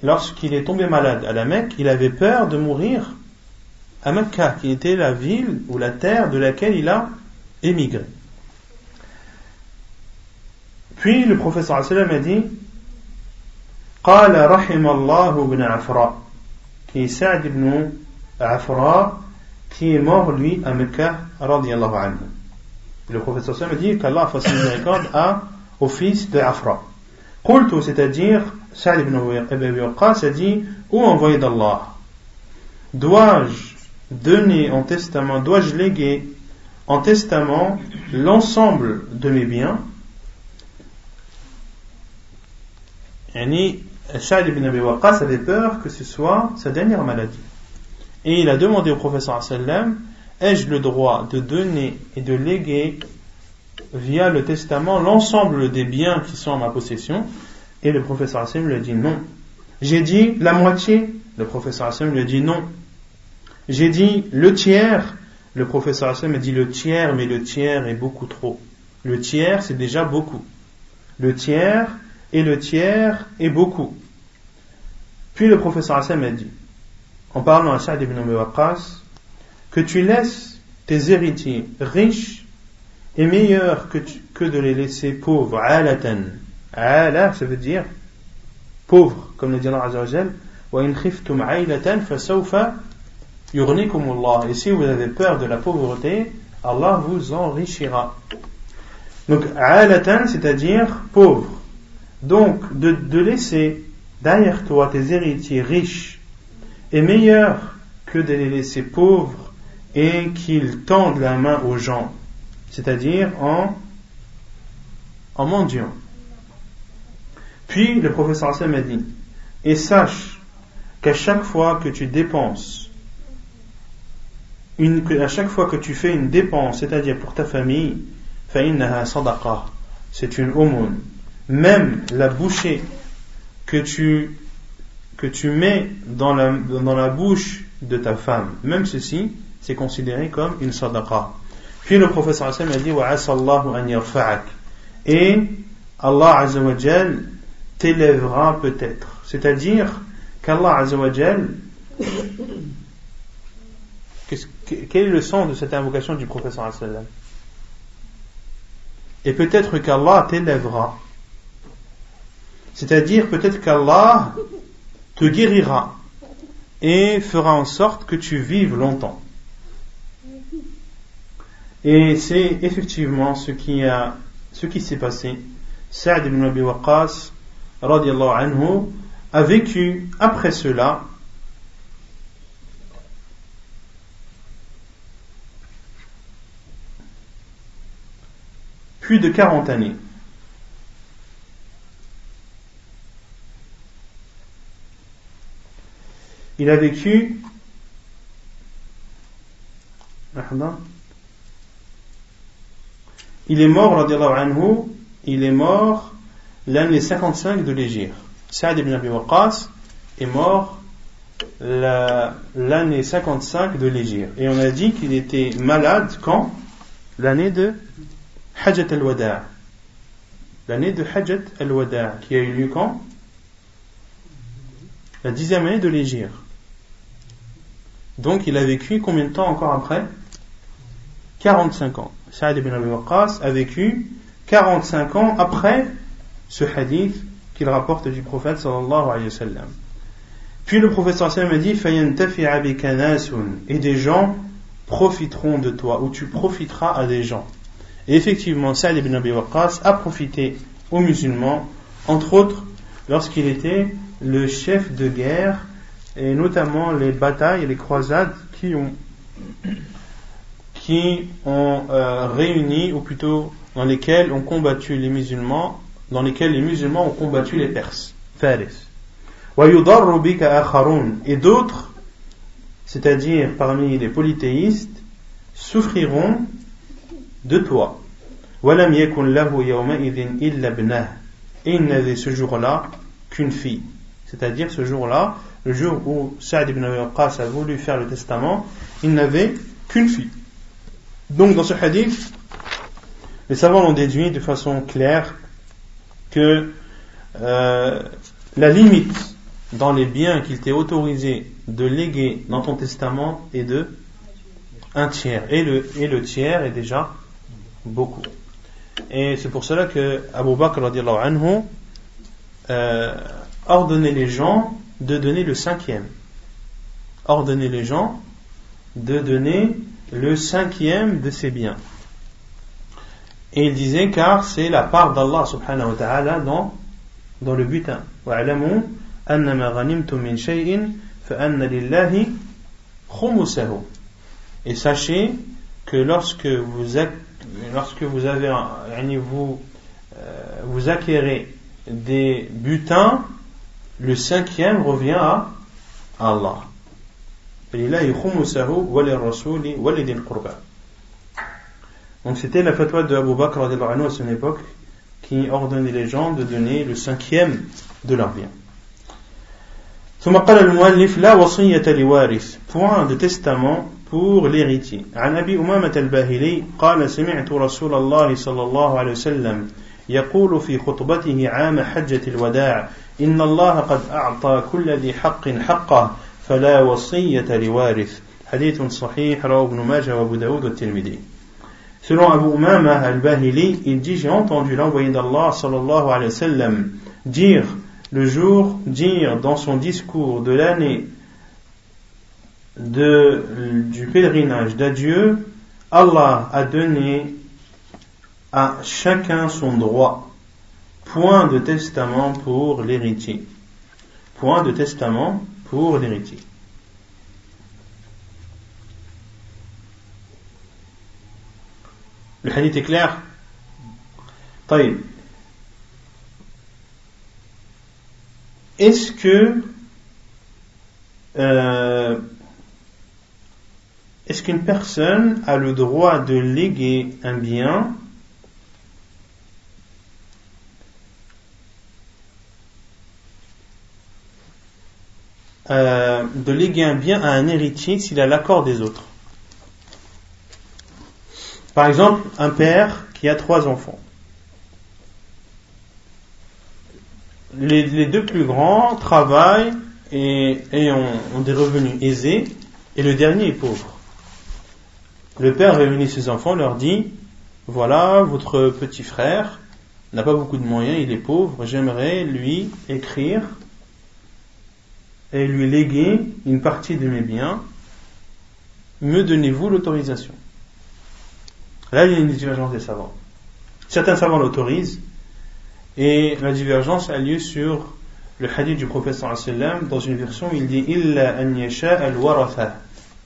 lorsqu'il est tombé malade à la Mecque, il avait peur de mourir à Mecca, qui était la ville ou la terre de laquelle il a émigré. Puis le professeur sallam a dit قال رحم الله بن عفراء qui est Saad ibn Afra qui est mort lui à Mecca radiallahu anhu. Le professeur sallam a dit qu'Allah fasse miséricorde au fils de Afra. Qultu, c'est-à-dire Sa'd ibn Abi Waqqas a dit Ô envoyé d'Allah, dois-je donner en testament, dois-je léguer en testament l'ensemble de mes biens? Sa'd ibn Abi Waqqas avait peur que ce soit sa dernière maladie. Et il a demandé au professeur sallam Ai-je le droit de donner et de léguer via le testament l'ensemble des biens qui sont en ma possession? Et le professeur Hassan lui a dit non. J'ai dit la moitié. Le professeur Hassan lui a dit non. J'ai dit le tiers. Le professeur Hassan m'a dit le tiers, mais le tiers est beaucoup trop. Le tiers, c'est déjà beaucoup. Le tiers et le tiers est beaucoup. Puis le professeur Hassan m'a dit, en parlant à Saad ibn Waqqas, que tu laisses tes héritiers riches est meilleur que, de les laisser pauvres, alatan, Ala, ça veut dire pauvre, comme le dit Allah Azzawajal. Et si vous avez peur de la pauvreté, Allah vous enrichira. Donc, c'est-à-dire pauvre. Donc, de, de laisser derrière toi tes héritiers riches est meilleur que de les laisser pauvres et qu'ils tendent la main aux gens, c'est-à-dire en, en mendiant. Puis le professeur Hassan m'a dit, et sache qu'à chaque fois que tu dépenses à chaque fois que tu fais une dépense, c'est-à-dire pour ta famille, c'est une aumône. Même la bouchée que tu, que tu mets dans la, dans la bouche de ta femme, même ceci, c'est considéré comme une sadaqa. Puis le professeur Hassan a dit Et Allah Azzawajal t'élèvera peut-être. C'est-à-dire qu'Allah Azzawajal quel est le sens de cette invocation du professeur Et peut-être qu'Allah t'élèvera. C'est-à-dire peut-être qu'Allah te guérira et fera en sorte que tu vives longtemps. Et c'est effectivement ce qui qui s'est passé. Saad ibn Abi Waqqas, anhu, a vécu après cela plus de 40 années. Il a vécu il est mort, anhu, il est mort l'année 55 de l'Égypte. Saad ibn Abi Waqqas est mort l'année 55 de l'Égypte. Et on a dit qu'il était malade quand? L'année de Hajjat al-Wada'. L'année de Hajjat al-Wada' qui a eu lieu quand? La dixième année de l'Égypte. Donc il a vécu combien de temps encore après? 45 ans. Saad ibn Abi Waqqas a vécu 45 ans après ce hadith qu'il rapporte du prophète sallallahu alayhi wa sallam. Puis le prophète sallallahu alayhi wa sallam a dit et des gens profiteront de toi ou tu profiteras à des gens. Et effectivement, Saad ibn Abi Waqqas a profité aux musulmans, entre autres lorsqu'il était le chef de guerre et notamment les batailles et les croisades qui ont qui ont euh, réuni, ou plutôt dans lesquelles ont combattu les musulmans, dans lesquels les musulmans ont combattu les Perses. Et d'autres, c'est-à-dire parmi les polythéistes, souffriront de toi. Et il n'avait ce jour-là qu'une fille. C'est-à-dire ce jour-là, le jour où Saad ibn Waqqas a voulu faire le testament, il n'avait qu'une fille. Donc dans ce hadith, les savants ont déduit de façon claire que euh, la limite dans les biens qu'il t'est autorisé de léguer dans ton testament est de un tiers. Et le, tiers est déjà beaucoup. Et c'est pour cela que Abu Bakr anhu, euh, ordonnait les gens de donner le cinquième. Ordonnait les gens de donner le cinquième de ses biens. Et il disait car c'est la part d'Allah subhanahu wa ta'ala dans, dans le butin. Et sachez que lorsque vous, lorsque vous avez, vous, euh, vous acquérez des butins, le cinquième revient à Allah. Donc c'était la fatwa de Abu Bakr à son époque qui ordonnait les gens de donner le cinquième de leur bien. ثم قال المؤلف لا وصية لوارث point de testament pour l'héritier عن أبي أمامة الباهلي قال سمعت رسول الله صلى الله عليه وسلم يقول في خطبته عام حجة الوداع إن الله قد أعطى كل ذي حق حقه فلا وصية لوارث حديث صحيح رواه ابن ماجه وابو داود والترمذي Selon Abu Umama al-Bahili, il dit J'ai entendu l'envoyé d'Allah sallallahu alayhi wa dire le jour, dire dans son discours de l'année du pèlerinage d'adieu, Allah a donné à chacun son droit. Point de testament pour l'héritier. Point de testament pour l'héritier. Le hadith est clair. Est-ce que euh, est-ce qu'une personne a le droit de léguer un bien euh, de léguer un bien à un héritier s'il a l'accord des autres? Par exemple, un père qui a trois enfants. Les, deux plus grands travaillent et, ont des revenus aisés et le dernier est pauvre. Le père réunit ses enfants, leur dit, voilà, votre petit frère n'a pas beaucoup de moyens, il est pauvre, j'aimerais lui écrire et lui léguer une partie de mes biens, me donnez-vous l'autorisation Là, il y a une divergence des savants. Certains savants l'autorisent, et la divergence a lieu sur le hadith du prophète sallam, dans une version il dit Illa an al waratha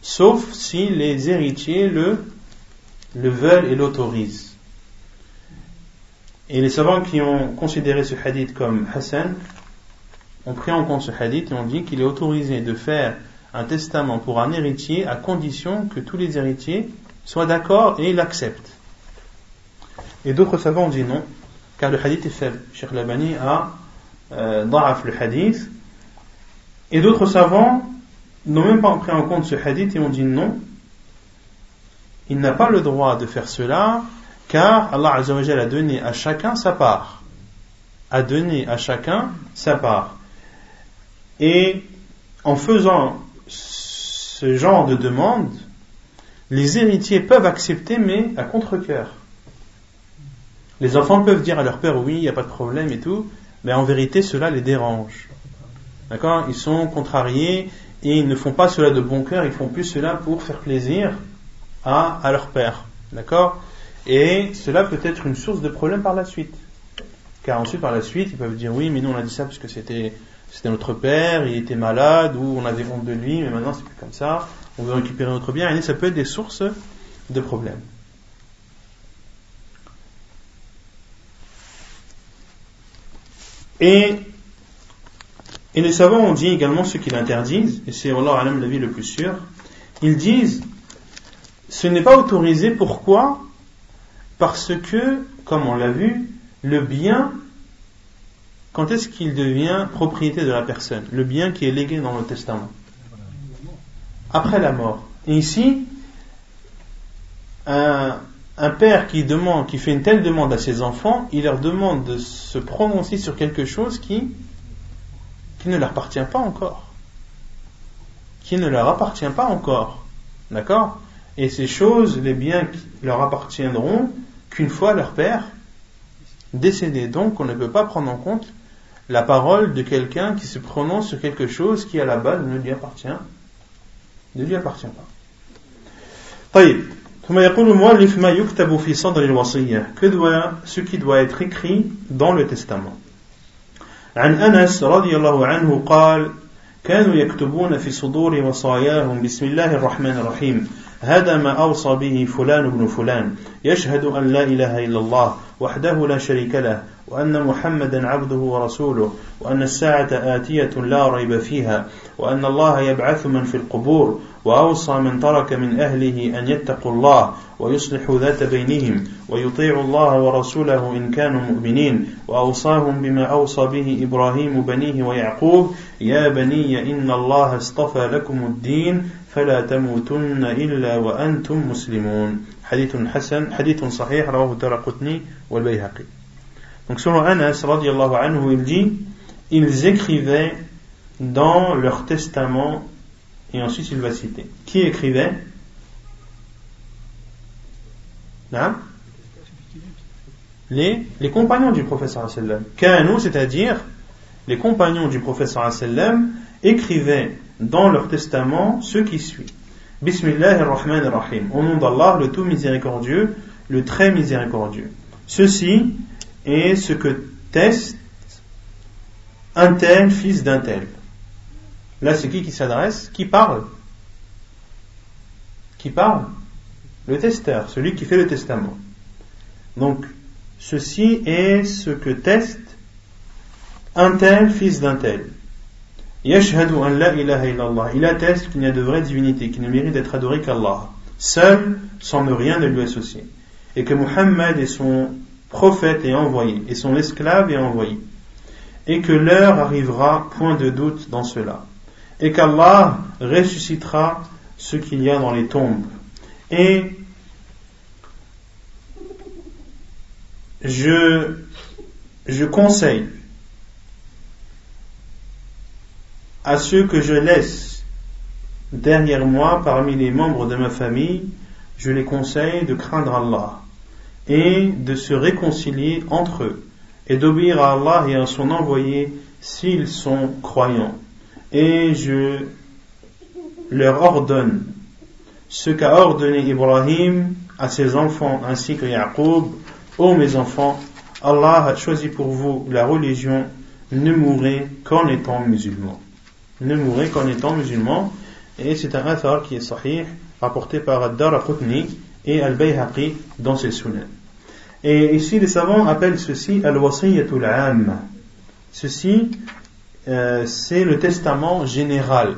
sauf si les héritiers le, le veulent et l'autorisent. Et les savants qui ont considéré ce hadith comme Hassan ont pris en compte ce hadith et ont dit qu'il est autorisé de faire un testament pour un héritier à condition que tous les héritiers soient d'accord et l'acceptent. Et d'autres savants ont dit non, car le hadith est faible. Cheikh Labani a euh, le hadith. Et d'autres savants n'ont même pas pris en compte ce hadith et ont dit non, il n'a pas le droit de faire cela car Allah a donné à chacun sa part. A donné à chacun sa part. Et en faisant ce genre de demande, les héritiers peuvent accepter, mais à contre-coeur. Les enfants peuvent dire à leur père oui, il n'y a pas de problème et tout, mais en vérité cela les dérange. D'accord? Ils sont contrariés et ils ne font pas cela de bon cœur, ils font plus cela pour faire plaisir à, à leur père. D'accord? Et cela peut être une source de problème par la suite. Car ensuite, par la suite, ils peuvent dire oui, mais nous on a dit ça parce que c'était, c'était notre père, il était malade, ou on avait honte de lui, mais maintenant c'est plus comme ça, on veut récupérer notre bien, et ça peut être des sources de problèmes. Et les savants ont dit également ce qu'ils interdisent, et c'est Allah alam vie le plus sûr. Ils disent, ce n'est pas autorisé, pourquoi? Parce que, comme on l'a vu, le bien, quand est-ce qu'il devient propriété de la personne? Le bien qui est légué dans le testament. Après la mort. Et ici, un, un père qui demande, qui fait une telle demande à ses enfants, il leur demande de se prononcer sur quelque chose qui qui ne leur appartient pas encore. Qui ne leur appartient pas encore. D'accord? Et ces choses, les biens leur appartiendront qu'une fois leur père décédé. Donc on ne peut pas prendre en compte la parole de quelqu'un qui se prononce sur quelque chose qui à la base ne lui appartient, ne lui appartient pas. Que doit, ce qui doit être écrit dans le testament عن أنس رضي الله قال كانوا يكتبون في صدور وصاياهم بسم الله الرحمن الرحيم هذا ما أوصى به فلان بن فلان يشهد أن لا إله إلا الله وحده لا شريك له وأن محمدا عبده ورسوله وأن الساعة آتية لا ريب فيها وأن الله يبعث من في القبور وأوصى من ترك من أهله أن يتقوا الله ويصلحوا ذات بينهم ويطيعوا الله ورسوله إن كانوا مؤمنين وأوصاهم بما أوصى به إبراهيم بنيه ويعقوب يا بني إن الله اصطفى لكم الدين فلا تموتن إلا وأنتم مسلمون. حديث حسن حديث صحيح رواه الدرقطني والبيهقي. Donc selon Anas anhu, il dit ils écrivaient dans leur testament et ensuite il va citer. Qui écrivait? Hein? les, les compagnons du professeur sallam. C'est-à-dire les compagnons du professeur sallam écrivaient dans leur testament ce qui suit. Bismillah ar-Rahman ar-Rahim. Au nom d'Allah, le tout miséricordieux, le très miséricordieux. Ceci est ce que teste un tel fils d'un tel. Là, c'est qui qui s'adresse? Qui parle? Qui parle? Le testeur, celui qui fait le testament. Donc, ceci est ce que teste un tel fils d'un tel. Il atteste qu'il n'y a de vraie divinité, qui ne mérite d'être adoré qu'Allah. Seul, sans ne rien de lui associer. Et que Muhammad est son prophète et envoyé, et son esclave et envoyé. Et que l'heure arrivera, point de doute dans cela. Et qu'Allah ressuscitera ce qu'il y a dans les tombes. Et je, je conseille à ceux que je laisse derrière moi parmi les membres de ma famille, je les conseille de craindre Allah et de se réconcilier entre eux et d'obéir à Allah et à son envoyé s'ils sont croyants. Et je leur ordonne ce qu'a ordonné Ibrahim à ses enfants ainsi que Yaqub, ô mes enfants, Allah a choisi pour vous la religion, ne mourrez qu'en étant musulmans ne mourrait qu'en étant musulman. Et c'est un athar qui est sahih, rapporté par Ad-Dar et Al-Bayhaqi dans ses sunan. Et ici, les savants appellent ceci al-wasiyyatul am. Ceci, euh, c'est le testament général.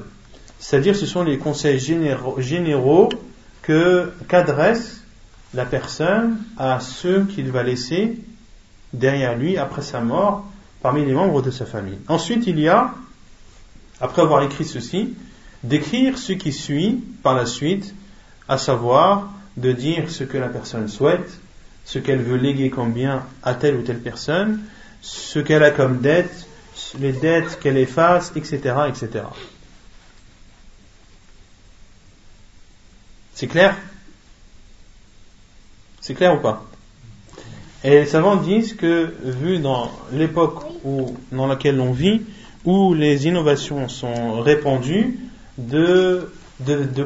C'est-à-dire, ce sont les conseils généraux, généraux que, qu'adresse la personne à ceux qu'il va laisser derrière lui après sa mort parmi les membres de sa famille. Ensuite, il y a après avoir écrit ceci, d'écrire ce qui suit par la suite, à savoir de dire ce que la personne souhaite, ce qu'elle veut léguer comme bien à telle ou telle personne, ce qu'elle a comme dette, les dettes qu'elle efface, etc., etc. C'est clair? C'est clair ou pas? Et les savants disent que, vu dans l'époque dans laquelle on vit, où les innovations sont répandues, de,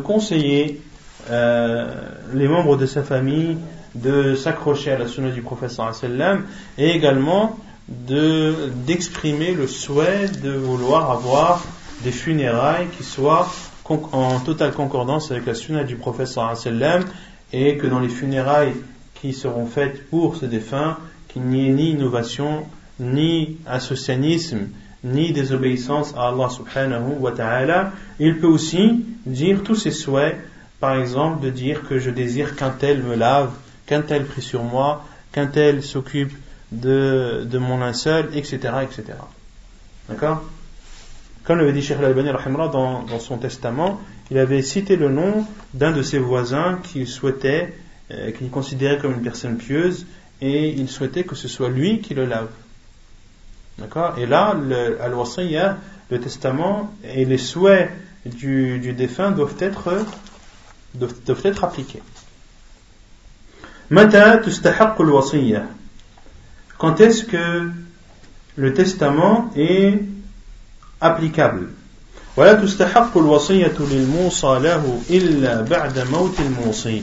conseiller euh, les membres de sa famille de s'accrocher à la sunna du professeur et également de, d'exprimer le souhait de vouloir avoir des funérailles qui soient en totale concordance avec la sunna du professeur et que dans les funérailles qui seront faites pour ce défunt, qu'il n'y ait ni innovation, ni associanisme, ni désobéissance à Allah subhanahu wa ta'ala. Il peut aussi dire tous ses souhaits, par exemple de dire que je désire qu'un tel me lave, qu'un tel prie sur moi, qu'un tel s'occupe de, mon linceul, etc. etc. D'accord? Comme l'avait dit Sheikh Al-Albani dans, dans son testament, il avait cité le nom d'un de ses voisins qu'il souhaitait, euh, qu'il considérait comme une personne pieuse, et il souhaitait que ce soit lui qui le lave. D'accord? Et là, le, al le testament et les souhaits du, défunt doivent être appliqués. Quand est-ce que le testament est applicable ولا تستحق الوصية للموصى له إلا بعد موت الموصي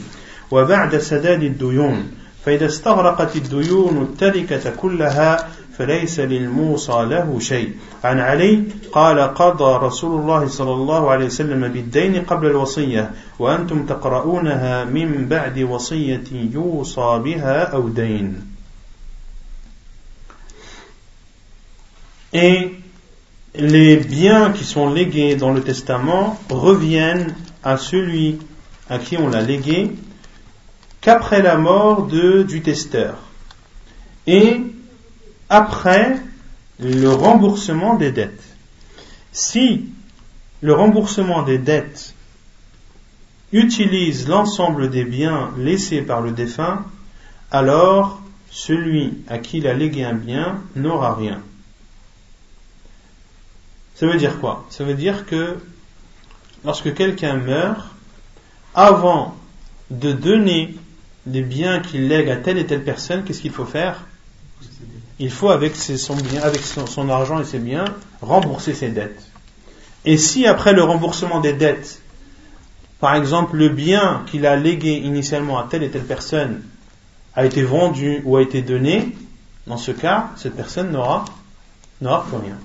وبعد سداد الديون فإذا استغرقت الديون التركة كلها فليس للموصى له شيء عن علي قال قضى رسول الله صلى الله عليه وسلم بالدين قبل الوصية وأنتم تقرؤونها من بعد وصية يوصى بها أو دين Et les biens qui sont légués dans le testament reviennent à celui à qui on l'a légué qu'après la mort de, du testeur. Et après le remboursement des dettes. Si le remboursement des dettes utilise l'ensemble des biens laissés par le défunt, alors celui à qui il a légué un bien n'aura rien. Ça veut dire quoi? Ça veut dire que lorsque quelqu'un meurt, avant de donner les biens qu'il lègue à telle et telle personne, qu'est-ce qu'il faut faire? Il faut avec, son, bien, avec son, argent et ses biens rembourser ses dettes. Et si après le remboursement des dettes, par exemple le bien qu'il a légué initialement à telle et telle personne a été vendu ou a été donné, dans ce cas, cette personne n'aura n'aura plus rien.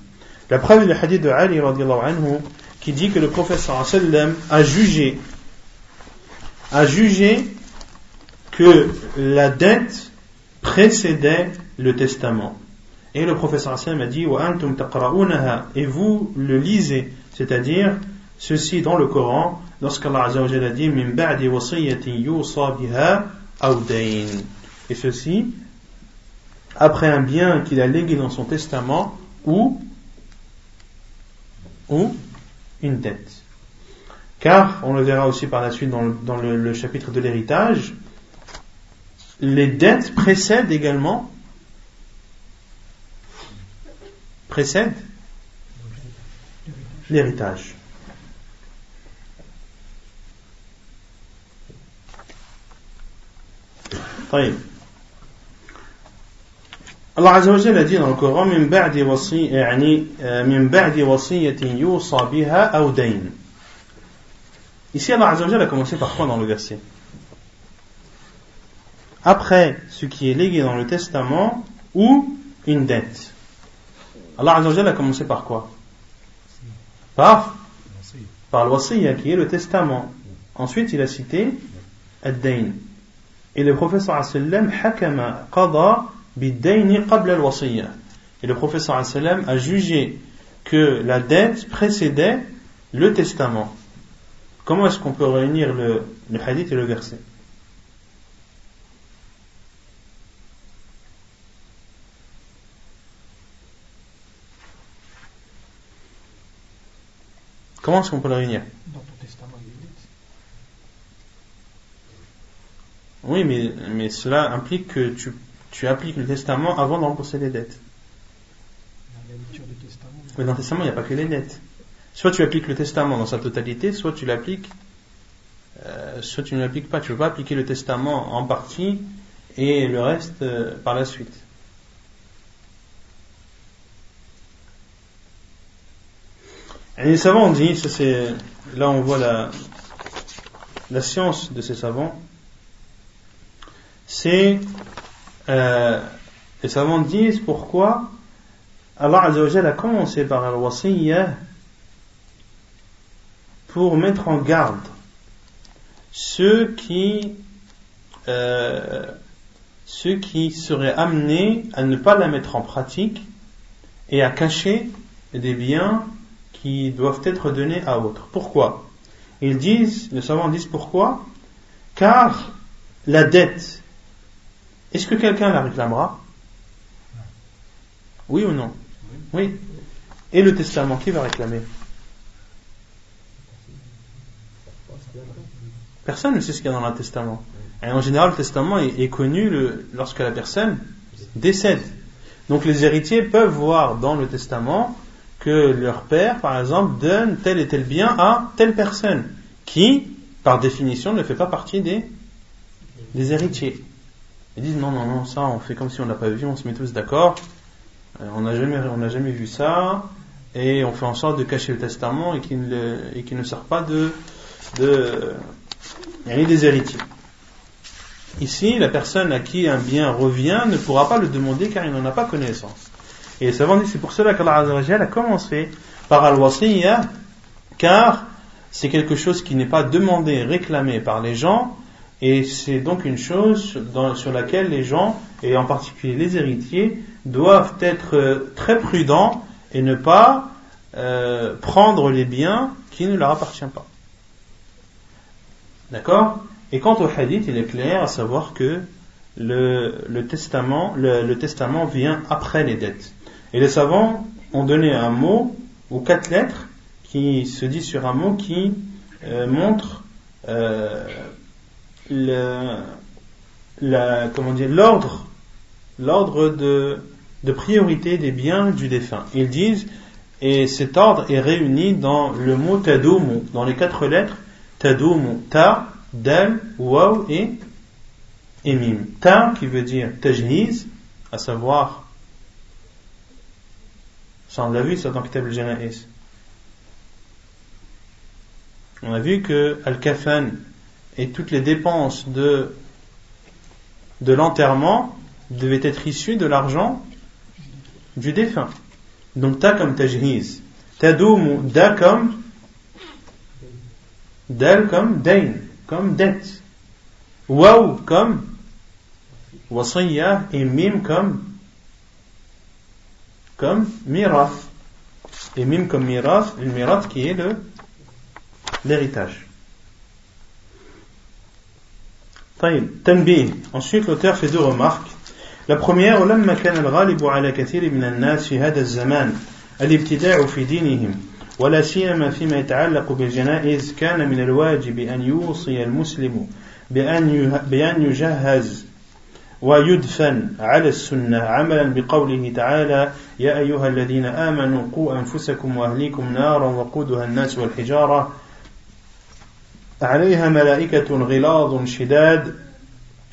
La preuve est le hadith de Ali anhu, qui dit que le professeur a jugé a jugé que la dette précédait le testament Et le professeur Hassan a dit Et vous le lisez, c'est-à-dire ceci dans le Coran, lorsqu'Allah a dit Et ceci après un bien qu'il a légué dans son testament ou, ou une dette. Car, on le verra aussi par la suite dans le, dans le chapitre de l'héritage, les dettes précèdent également précèdent l'héritage. طيب الله عز وجل a dit dans le Coran من بعد وصي يعني من بعد وصية يوصى بها أو دين Ici, Allah Azza wa a commencé par quoi dans le verset Après ce qui est légué dans le testament ou une dette. Allah Azza wa a commencé par quoi Par Par qui est le testament. Ensuite, il a cité ad-dayn. Et le professeur sallam hakama qada bid-dayn qabla al-wasiyya. Et le professeur sallam a jugé que la dette précédait le testament. Comment est-ce qu'on peut réunir le, le hadith et le verset? Comment est-ce qu'on peut le réunir? Dans ton testament, il est Oui, mais, mais cela implique que tu, tu appliques le testament avant de rembourser les dettes. Mais dans le testament, il n'y a pas que les dettes. Soit tu appliques le testament dans sa totalité, soit tu l'appliques, euh, soit tu ne l'appliques pas. Tu ne peux pas appliquer le testament en partie et le reste euh, par la suite. Les savants ont dit, c'est, là on voit la, la science de ces savants, c'est, euh, les savants disent pourquoi Allah a commencé par al-wasiyya pour mettre en garde ceux qui euh, ceux qui seraient amenés à ne pas la mettre en pratique et à cacher des biens qui doivent être donnés à autres. Pourquoi? Ils disent, les savants disent pourquoi? Car la dette, est-ce que quelqu'un la réclamera? Oui ou non? Oui. Et le testament, qui va réclamer? Personne ne sait ce qu'il y a dans le testament. Et en général, le testament est, connu lorsque la personne décède. Donc les héritiers peuvent voir dans le testament que leur père, par exemple, donne tel et tel bien à telle personne, qui, par définition, ne fait pas partie des, des héritiers. Ils disent non, non, non, ça, on fait comme si on n'a pas vu, on se met tous d'accord, euh, on n'a jamais, jamais vu ça, et on fait en sorte de cacher le testament et qu'il ne, et ne sert pas de, de, a des héritiers. Ici, la personne à qui un bien revient ne pourra pas le demander car il n'en a pas connaissance. Et les savants disent c'est pour cela qu'Allah a commencé par al-wasiyya car c'est quelque chose qui n'est pas demandé, réclamé par les gens et c'est donc une chose sur laquelle les gens, et en particulier les héritiers, doivent être très prudents et ne pas euh, prendre les biens qui ne leur appartiennent pas. D'accord? Et quant au hadith, il est clair à savoir que le, testament vient après les dettes. Et les savants ont donné un mot ou quatre lettres qui se dit sur un mot qui euh, montre euh, le, la, comment dire, l'ordre, l'ordre de, de priorité des biens du défunt. Ils disent, et cet ordre est réuni dans le mot tadoum, dans les quatre lettres tadoum, ta, dal, waw et, et mim. Ta qui veut dire tajniz, à savoir, on l'a vu, ça dans al-Jana'is. On a vu que Al-Kafan et toutes les dépenses de, l'enterrement devaient être issues de l'argent du défunt. Donc ta comme tajniz. Tadoum, da comme dal comme dain comme dette. Waouh comme wasiyya et mim comme comme mirath. Et mim comme mirath, le mirath qui est l'héritage. Ensuite, l'auteur fait deux remarques. La première, ولما كان الغالب على كثير من الناس في هذا الزمان الابتداع في دينهم ولا سيما فيما يتعلق بالجنائز كان من الواجب أن يوصي المسلم بأن بأن يجهز ويدفن على السنة عملا بقوله تعالى يا أيها الذين آمنوا قوا أنفسكم وأهليكم نارا وقودها الناس والحجارة. عليها ملائكة غلاظ شداد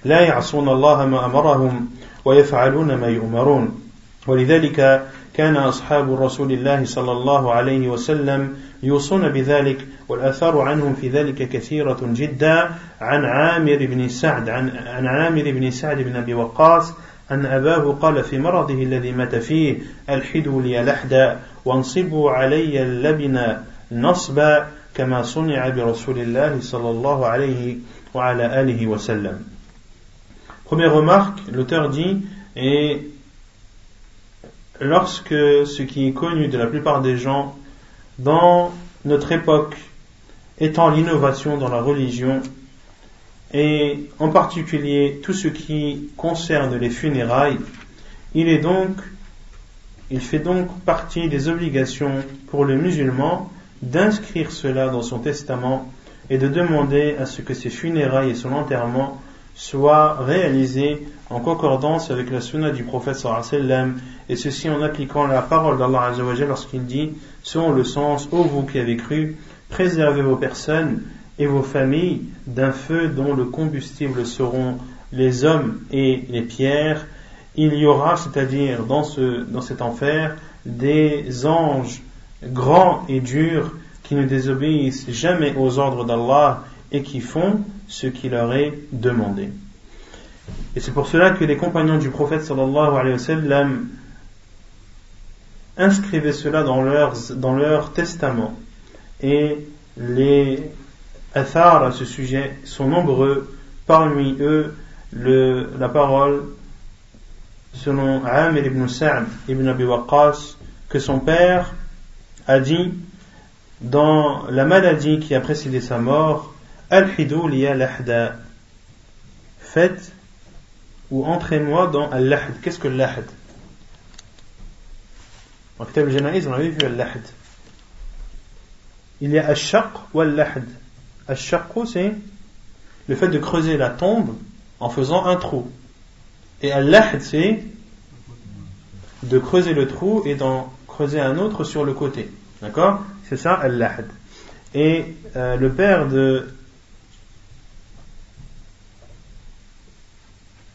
لا يعصون الله ما أمرهم ويفعلون ما يؤمرون. ولذلك كان أصحاب رسول الله صلى الله عليه وسلم يوصون بذلك والآثار عنهم في ذلك كثيرة جدا. عن عامر بن سعد عن, عن عامر بن سعد بن أبي وقاص أن أباه قال في مرضه الذي مات فيه ألحدوا لي لحدا وانصبوا علي اللبن نصبا كما صنع برسول الله صلى الله عليه وعلى آله وسلم. Première remarque, l'auteur dit, et lorsque ce qui est connu de la plupart des gens dans notre époque étant l'innovation dans la religion, et en particulier tout ce qui concerne les funérailles, il est donc, il fait donc partie des obligations pour le musulman d'inscrire cela dans son testament et de demander à ce que ses funérailles et son enterrement soient réalisés en concordance avec la sunna du prophète sallam et ceci en appliquant la parole d'Allah lorsqu'il dit selon le sens ô vous qui avez cru préservez vos personnes et vos familles d'un feu dont le combustible seront les hommes et les pierres. Il y aura c'est-à-dire dans, dans cet enfer des anges grands et durs qui ne désobéissent jamais aux ordres d'Allah et qui font ce qui leur est demandé. Et c'est pour cela que les compagnons du prophète sallallahu alayhi wa sallam inscrivaient cela dans leur, dans leur testament. Et les athars à ce sujet sont nombreux, parmi eux la parole selon Amir ibn Sa'd ibn Abi Waqqas que son père a dit dans la maladie qui a précédé sa mort Al-Hidou liya lahda. Faites ou entrez-moi dans Al-Lahd. Qu'est-ce que Al-Lahd en Kitab al-Janaïs on avait vu Al-Lahd. Il y a Al-Shaq ou Al-Lahd. Al-Shaq c'est le fait de creuser la tombe en faisant un trou. Et Al-Lahd c'est de creuser le trou et d'en creuser un autre sur le côté. D'accord? C'est ça, Al-Lahd. Et euh, le père de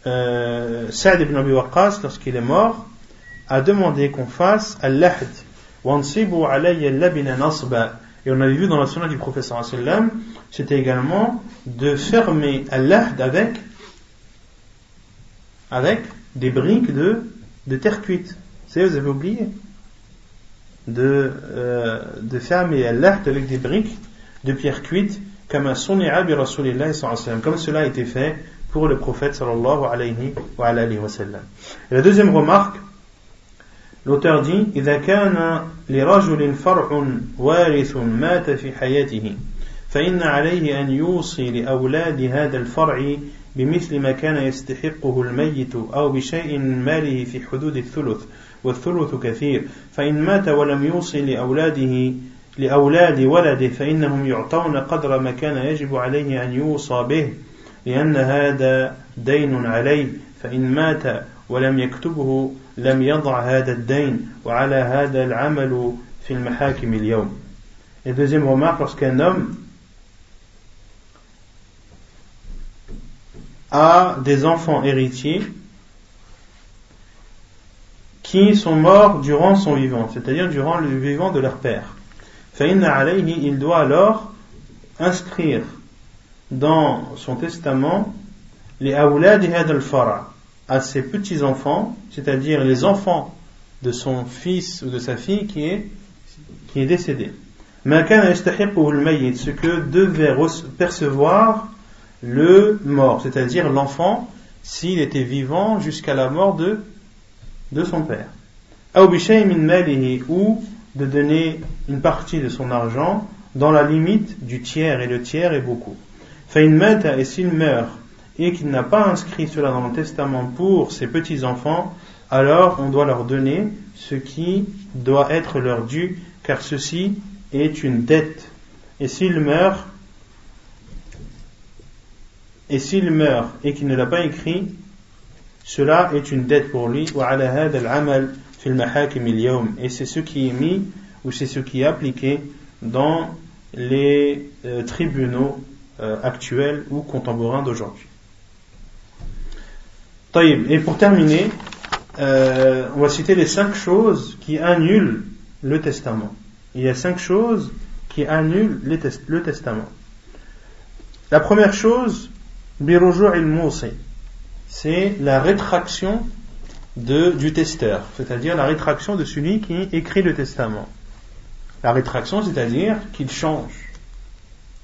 euh, Saad ibn Abi Waqqas, lorsqu'il est mort, a demandé qu'on fasse Al-Lahd. Et on avait vu dans la sunna du professeur sallam, c'était également de fermer Al-Lahd avec, avec des briques de, de terre cuite. Vous vous avez oublié de, euh, de fermer l'acte avec des briques de pierre cuite comme cela a été fait pour le prophète sallallahu alayhi wa, alayhi wa sallam. Et la deuxième remarque, l'auteur dit إذا كان لرجل فرع وارث مات في حياته فإن عليه أن يوصي لأولاد هذا الفرع بمثل ما كان يستحقه الميت أو بشيء ماله في حدود الثلث والثلث كثير فإن مات ولم يوصي لأولاده لأولاد ولده فإنهم يعطون قدر ما كان يجب عليه أن يوصى به لأن هذا دين عليه فإن مات ولم يكتبه لم يضع هذا الدين وعلى هذا العمل في المحاكم اليوم Et deuxième remarque, lorsqu'un homme a des enfants héritiers, qui sont morts durant son vivant, c'est-à-dire durant le vivant de leur père. Il doit alors inscrire dans son testament les al-fara à ses petits-enfants, c'est-à-dire les enfants de son fils ou de sa fille qui est, qui est décédé. Ce que devait percevoir le mort, c'est-à-dire l'enfant s'il était vivant jusqu'à la mort de de son père. ou de donner une partie de son argent dans la limite du tiers, et le tiers est beaucoup. Et s'il meurt et qu'il n'a pas inscrit cela dans le testament pour ses petits-enfants, alors on doit leur donner ce qui doit être leur dû, car ceci est une dette. Et s'il meurt, et s'il meurt et qu'il ne l'a pas écrit, cela est une dette pour lui. Et c'est ce qui est mis ou c'est ce qui est appliqué dans les euh, tribunaux euh, actuels ou contemporains d'aujourd'hui. Et pour terminer, euh, on va citer les cinq choses qui annulent le testament. Il y a cinq choses qui annulent le testament. La première chose, c'est la rétraction du testeur, c'est-à-dire la rétraction de celui qui écrit le testament. La rétraction, c'est-à-dire qu'il change,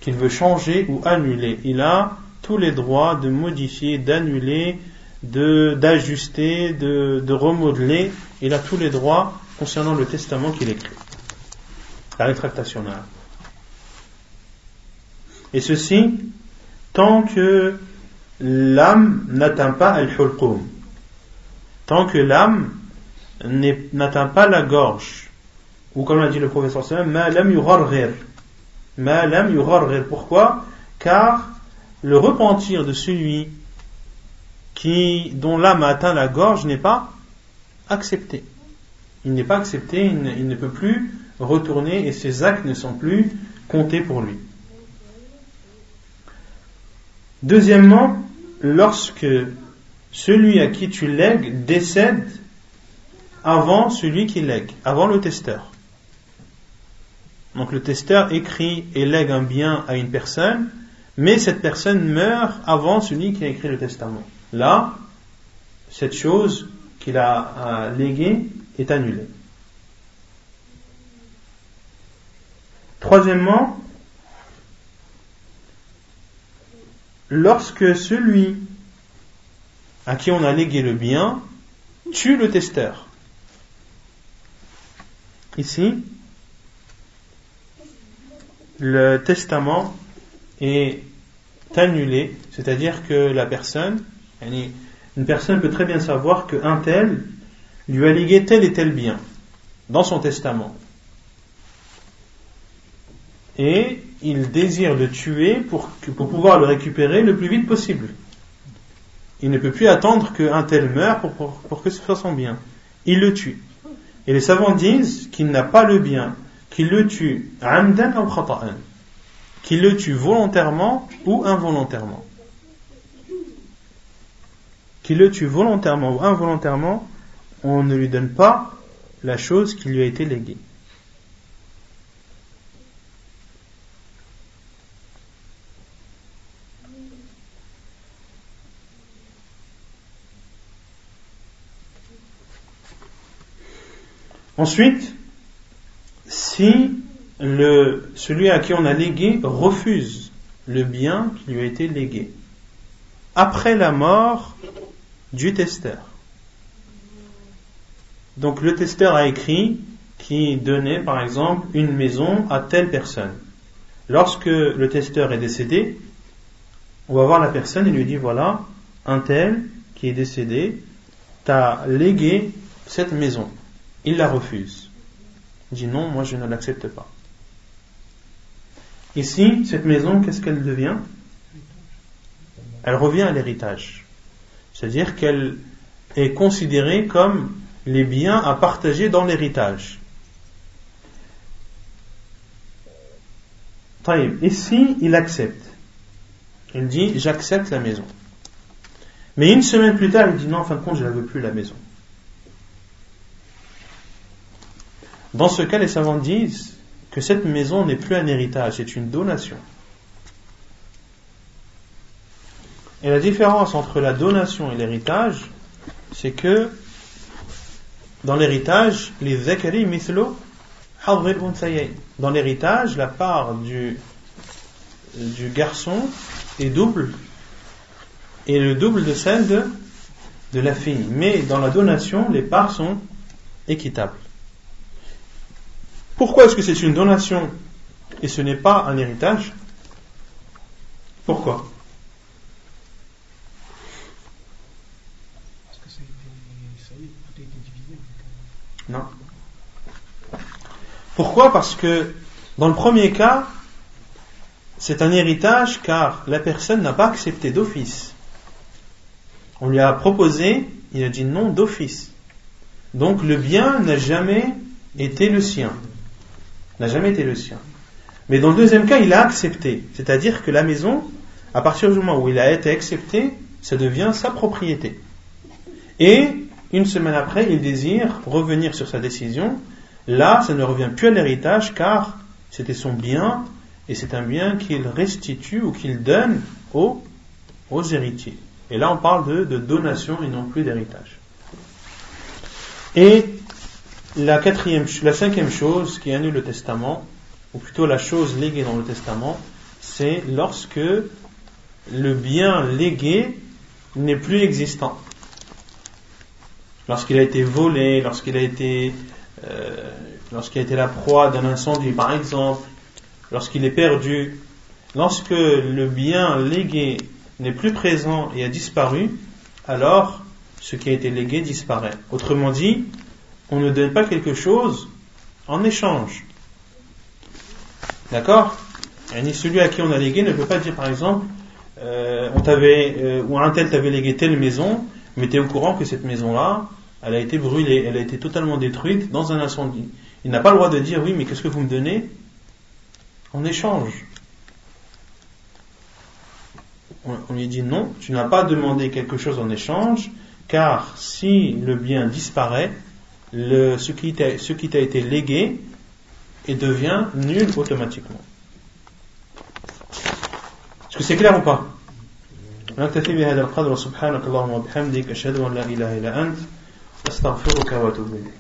qu'il veut changer ou annuler. Il a tous les droits de modifier, d'annuler, d'ajuster, de, de, remodeler. Il a tous les droits concernant le testament qu'il écrit. La rétractation. Et ceci, tant que l'âme n'atteint pas al-hulqum, tant que l'âme n'atteint pas la gorge, ou comme l'a dit le professeur Ma lam Pourquoi? Car le repentir de celui qui, dont l'âme atteint la gorge n'est pas accepté. Il n'est pas accepté, il ne, peut plus retourner et ses actes ne sont plus comptés pour lui. Deuxièmement, lorsque celui à qui tu lègues décède avant celui qui lègue, avant le testeur. Donc le testeur écrit et lègue un bien à une personne, mais cette personne meurt avant celui qui a écrit le testament. Là, cette chose qu'il a léguée est annulée. Troisièmement, lorsque celui à qui on a légué le bien tue le testeur. Ici, le testament est annulé, c'est-à-dire que la personne, une personne peut très bien savoir qu'un tel lui a légué tel et tel bien dans son testament. Et il désire le tuer pour, pouvoir le récupérer le plus vite possible. Il ne peut plus attendre qu'un tel meure pour, que ce soit son bien. Il le tue. Et les savants disent qu'il n'a pas le bien, qu'il le tue qu'il le tue volontairement ou involontairement. Qu'il le tue volontairement ou involontairement, on ne lui donne pas la chose qui lui a été léguée. Ensuite, si le, celui à qui on a légué refuse le bien qui lui a été légué, après la mort du testeur. Donc le testeur a écrit qui donnait par exemple une maison à telle personne. Lorsque le testeur est décédé, on va voir la personne et lui dit voilà, un tel qui est décédé t'a légué cette maison. Il la refuse. Il dit non, moi je ne l'accepte pas. Ici, cette maison, qu'est-ce qu'elle devient? Elle revient à l'héritage. C'est-à-dire qu'elle est considérée comme les biens à partager dans l'héritage. Ici, il accepte. Il dit J'accepte la maison. Mais une semaine plus tard, il dit Non, en fin de compte, je ne veux plus la maison. Dans ce cas, les savants disent que cette maison n'est plus un héritage, c'est une donation. Et la différence entre la donation et l'héritage, c'est que dans l'héritage, les zakari mithlo dans l'héritage, la part du, du garçon est double et le double de celle de, de la fille. Mais dans la donation, les parts sont équitable. Pourquoi est-ce que c'est une donation et ce n'est pas un héritage? Pourquoi? Parce que ça a été, divisé. Non. Pourquoi? Parce que dans le premier cas, c'est un héritage car la personne n'a pas accepté d'office. On lui a proposé, il a dit non d'office. Donc le bien n'a jamais été le sien. N'a jamais été le sien. Mais dans le deuxième cas, il a accepté. C'est-à-dire que la maison, à partir du moment où il a été accepté, ça devient sa propriété. Et une semaine après, il désire revenir sur sa décision. Là, ça ne revient plus à l'héritage car c'était son bien et c'est un bien qu'il restitue ou qu'il donne aux, aux héritiers. Et là, on parle de, de donation et non plus d'héritage. Et la, quatrième, la cinquième chose qui annule le testament, ou plutôt la chose léguée dans le testament, c'est lorsque le bien légué n'est plus existant. Lorsqu'il a été volé, lorsqu'il a été, euh, lorsqu'il a été la proie d'un incendie, par exemple, lorsqu'il est perdu, lorsque le bien légué n'est plus présent et a disparu, alors ce qui a été légué disparaît. Autrement dit, on ne donne pas quelque chose en échange. D'accord? Et celui à qui on a légué ne peut pas dire par exemple, euh, on t'avait, euh, ou un tel t'avait légué telle maison, mais tu es au courant que cette maison-là, elle a été brûlée, elle a été totalement détruite dans un incendie. Il n'a pas le droit de dire oui, mais qu'est-ce que vous me donnez en échange? On lui dit non, tu n'as pas demandé quelque chose en échange, car si le bien disparaît, le, ce qui t'a été légué et devient nul automatiquement. Est-ce que c'est clair ou pas نكتفي بهذا القدر سبحانك اللهم وبحمدك أشهد أن لا إله إلا أنت أستغفرك وأتوب إليك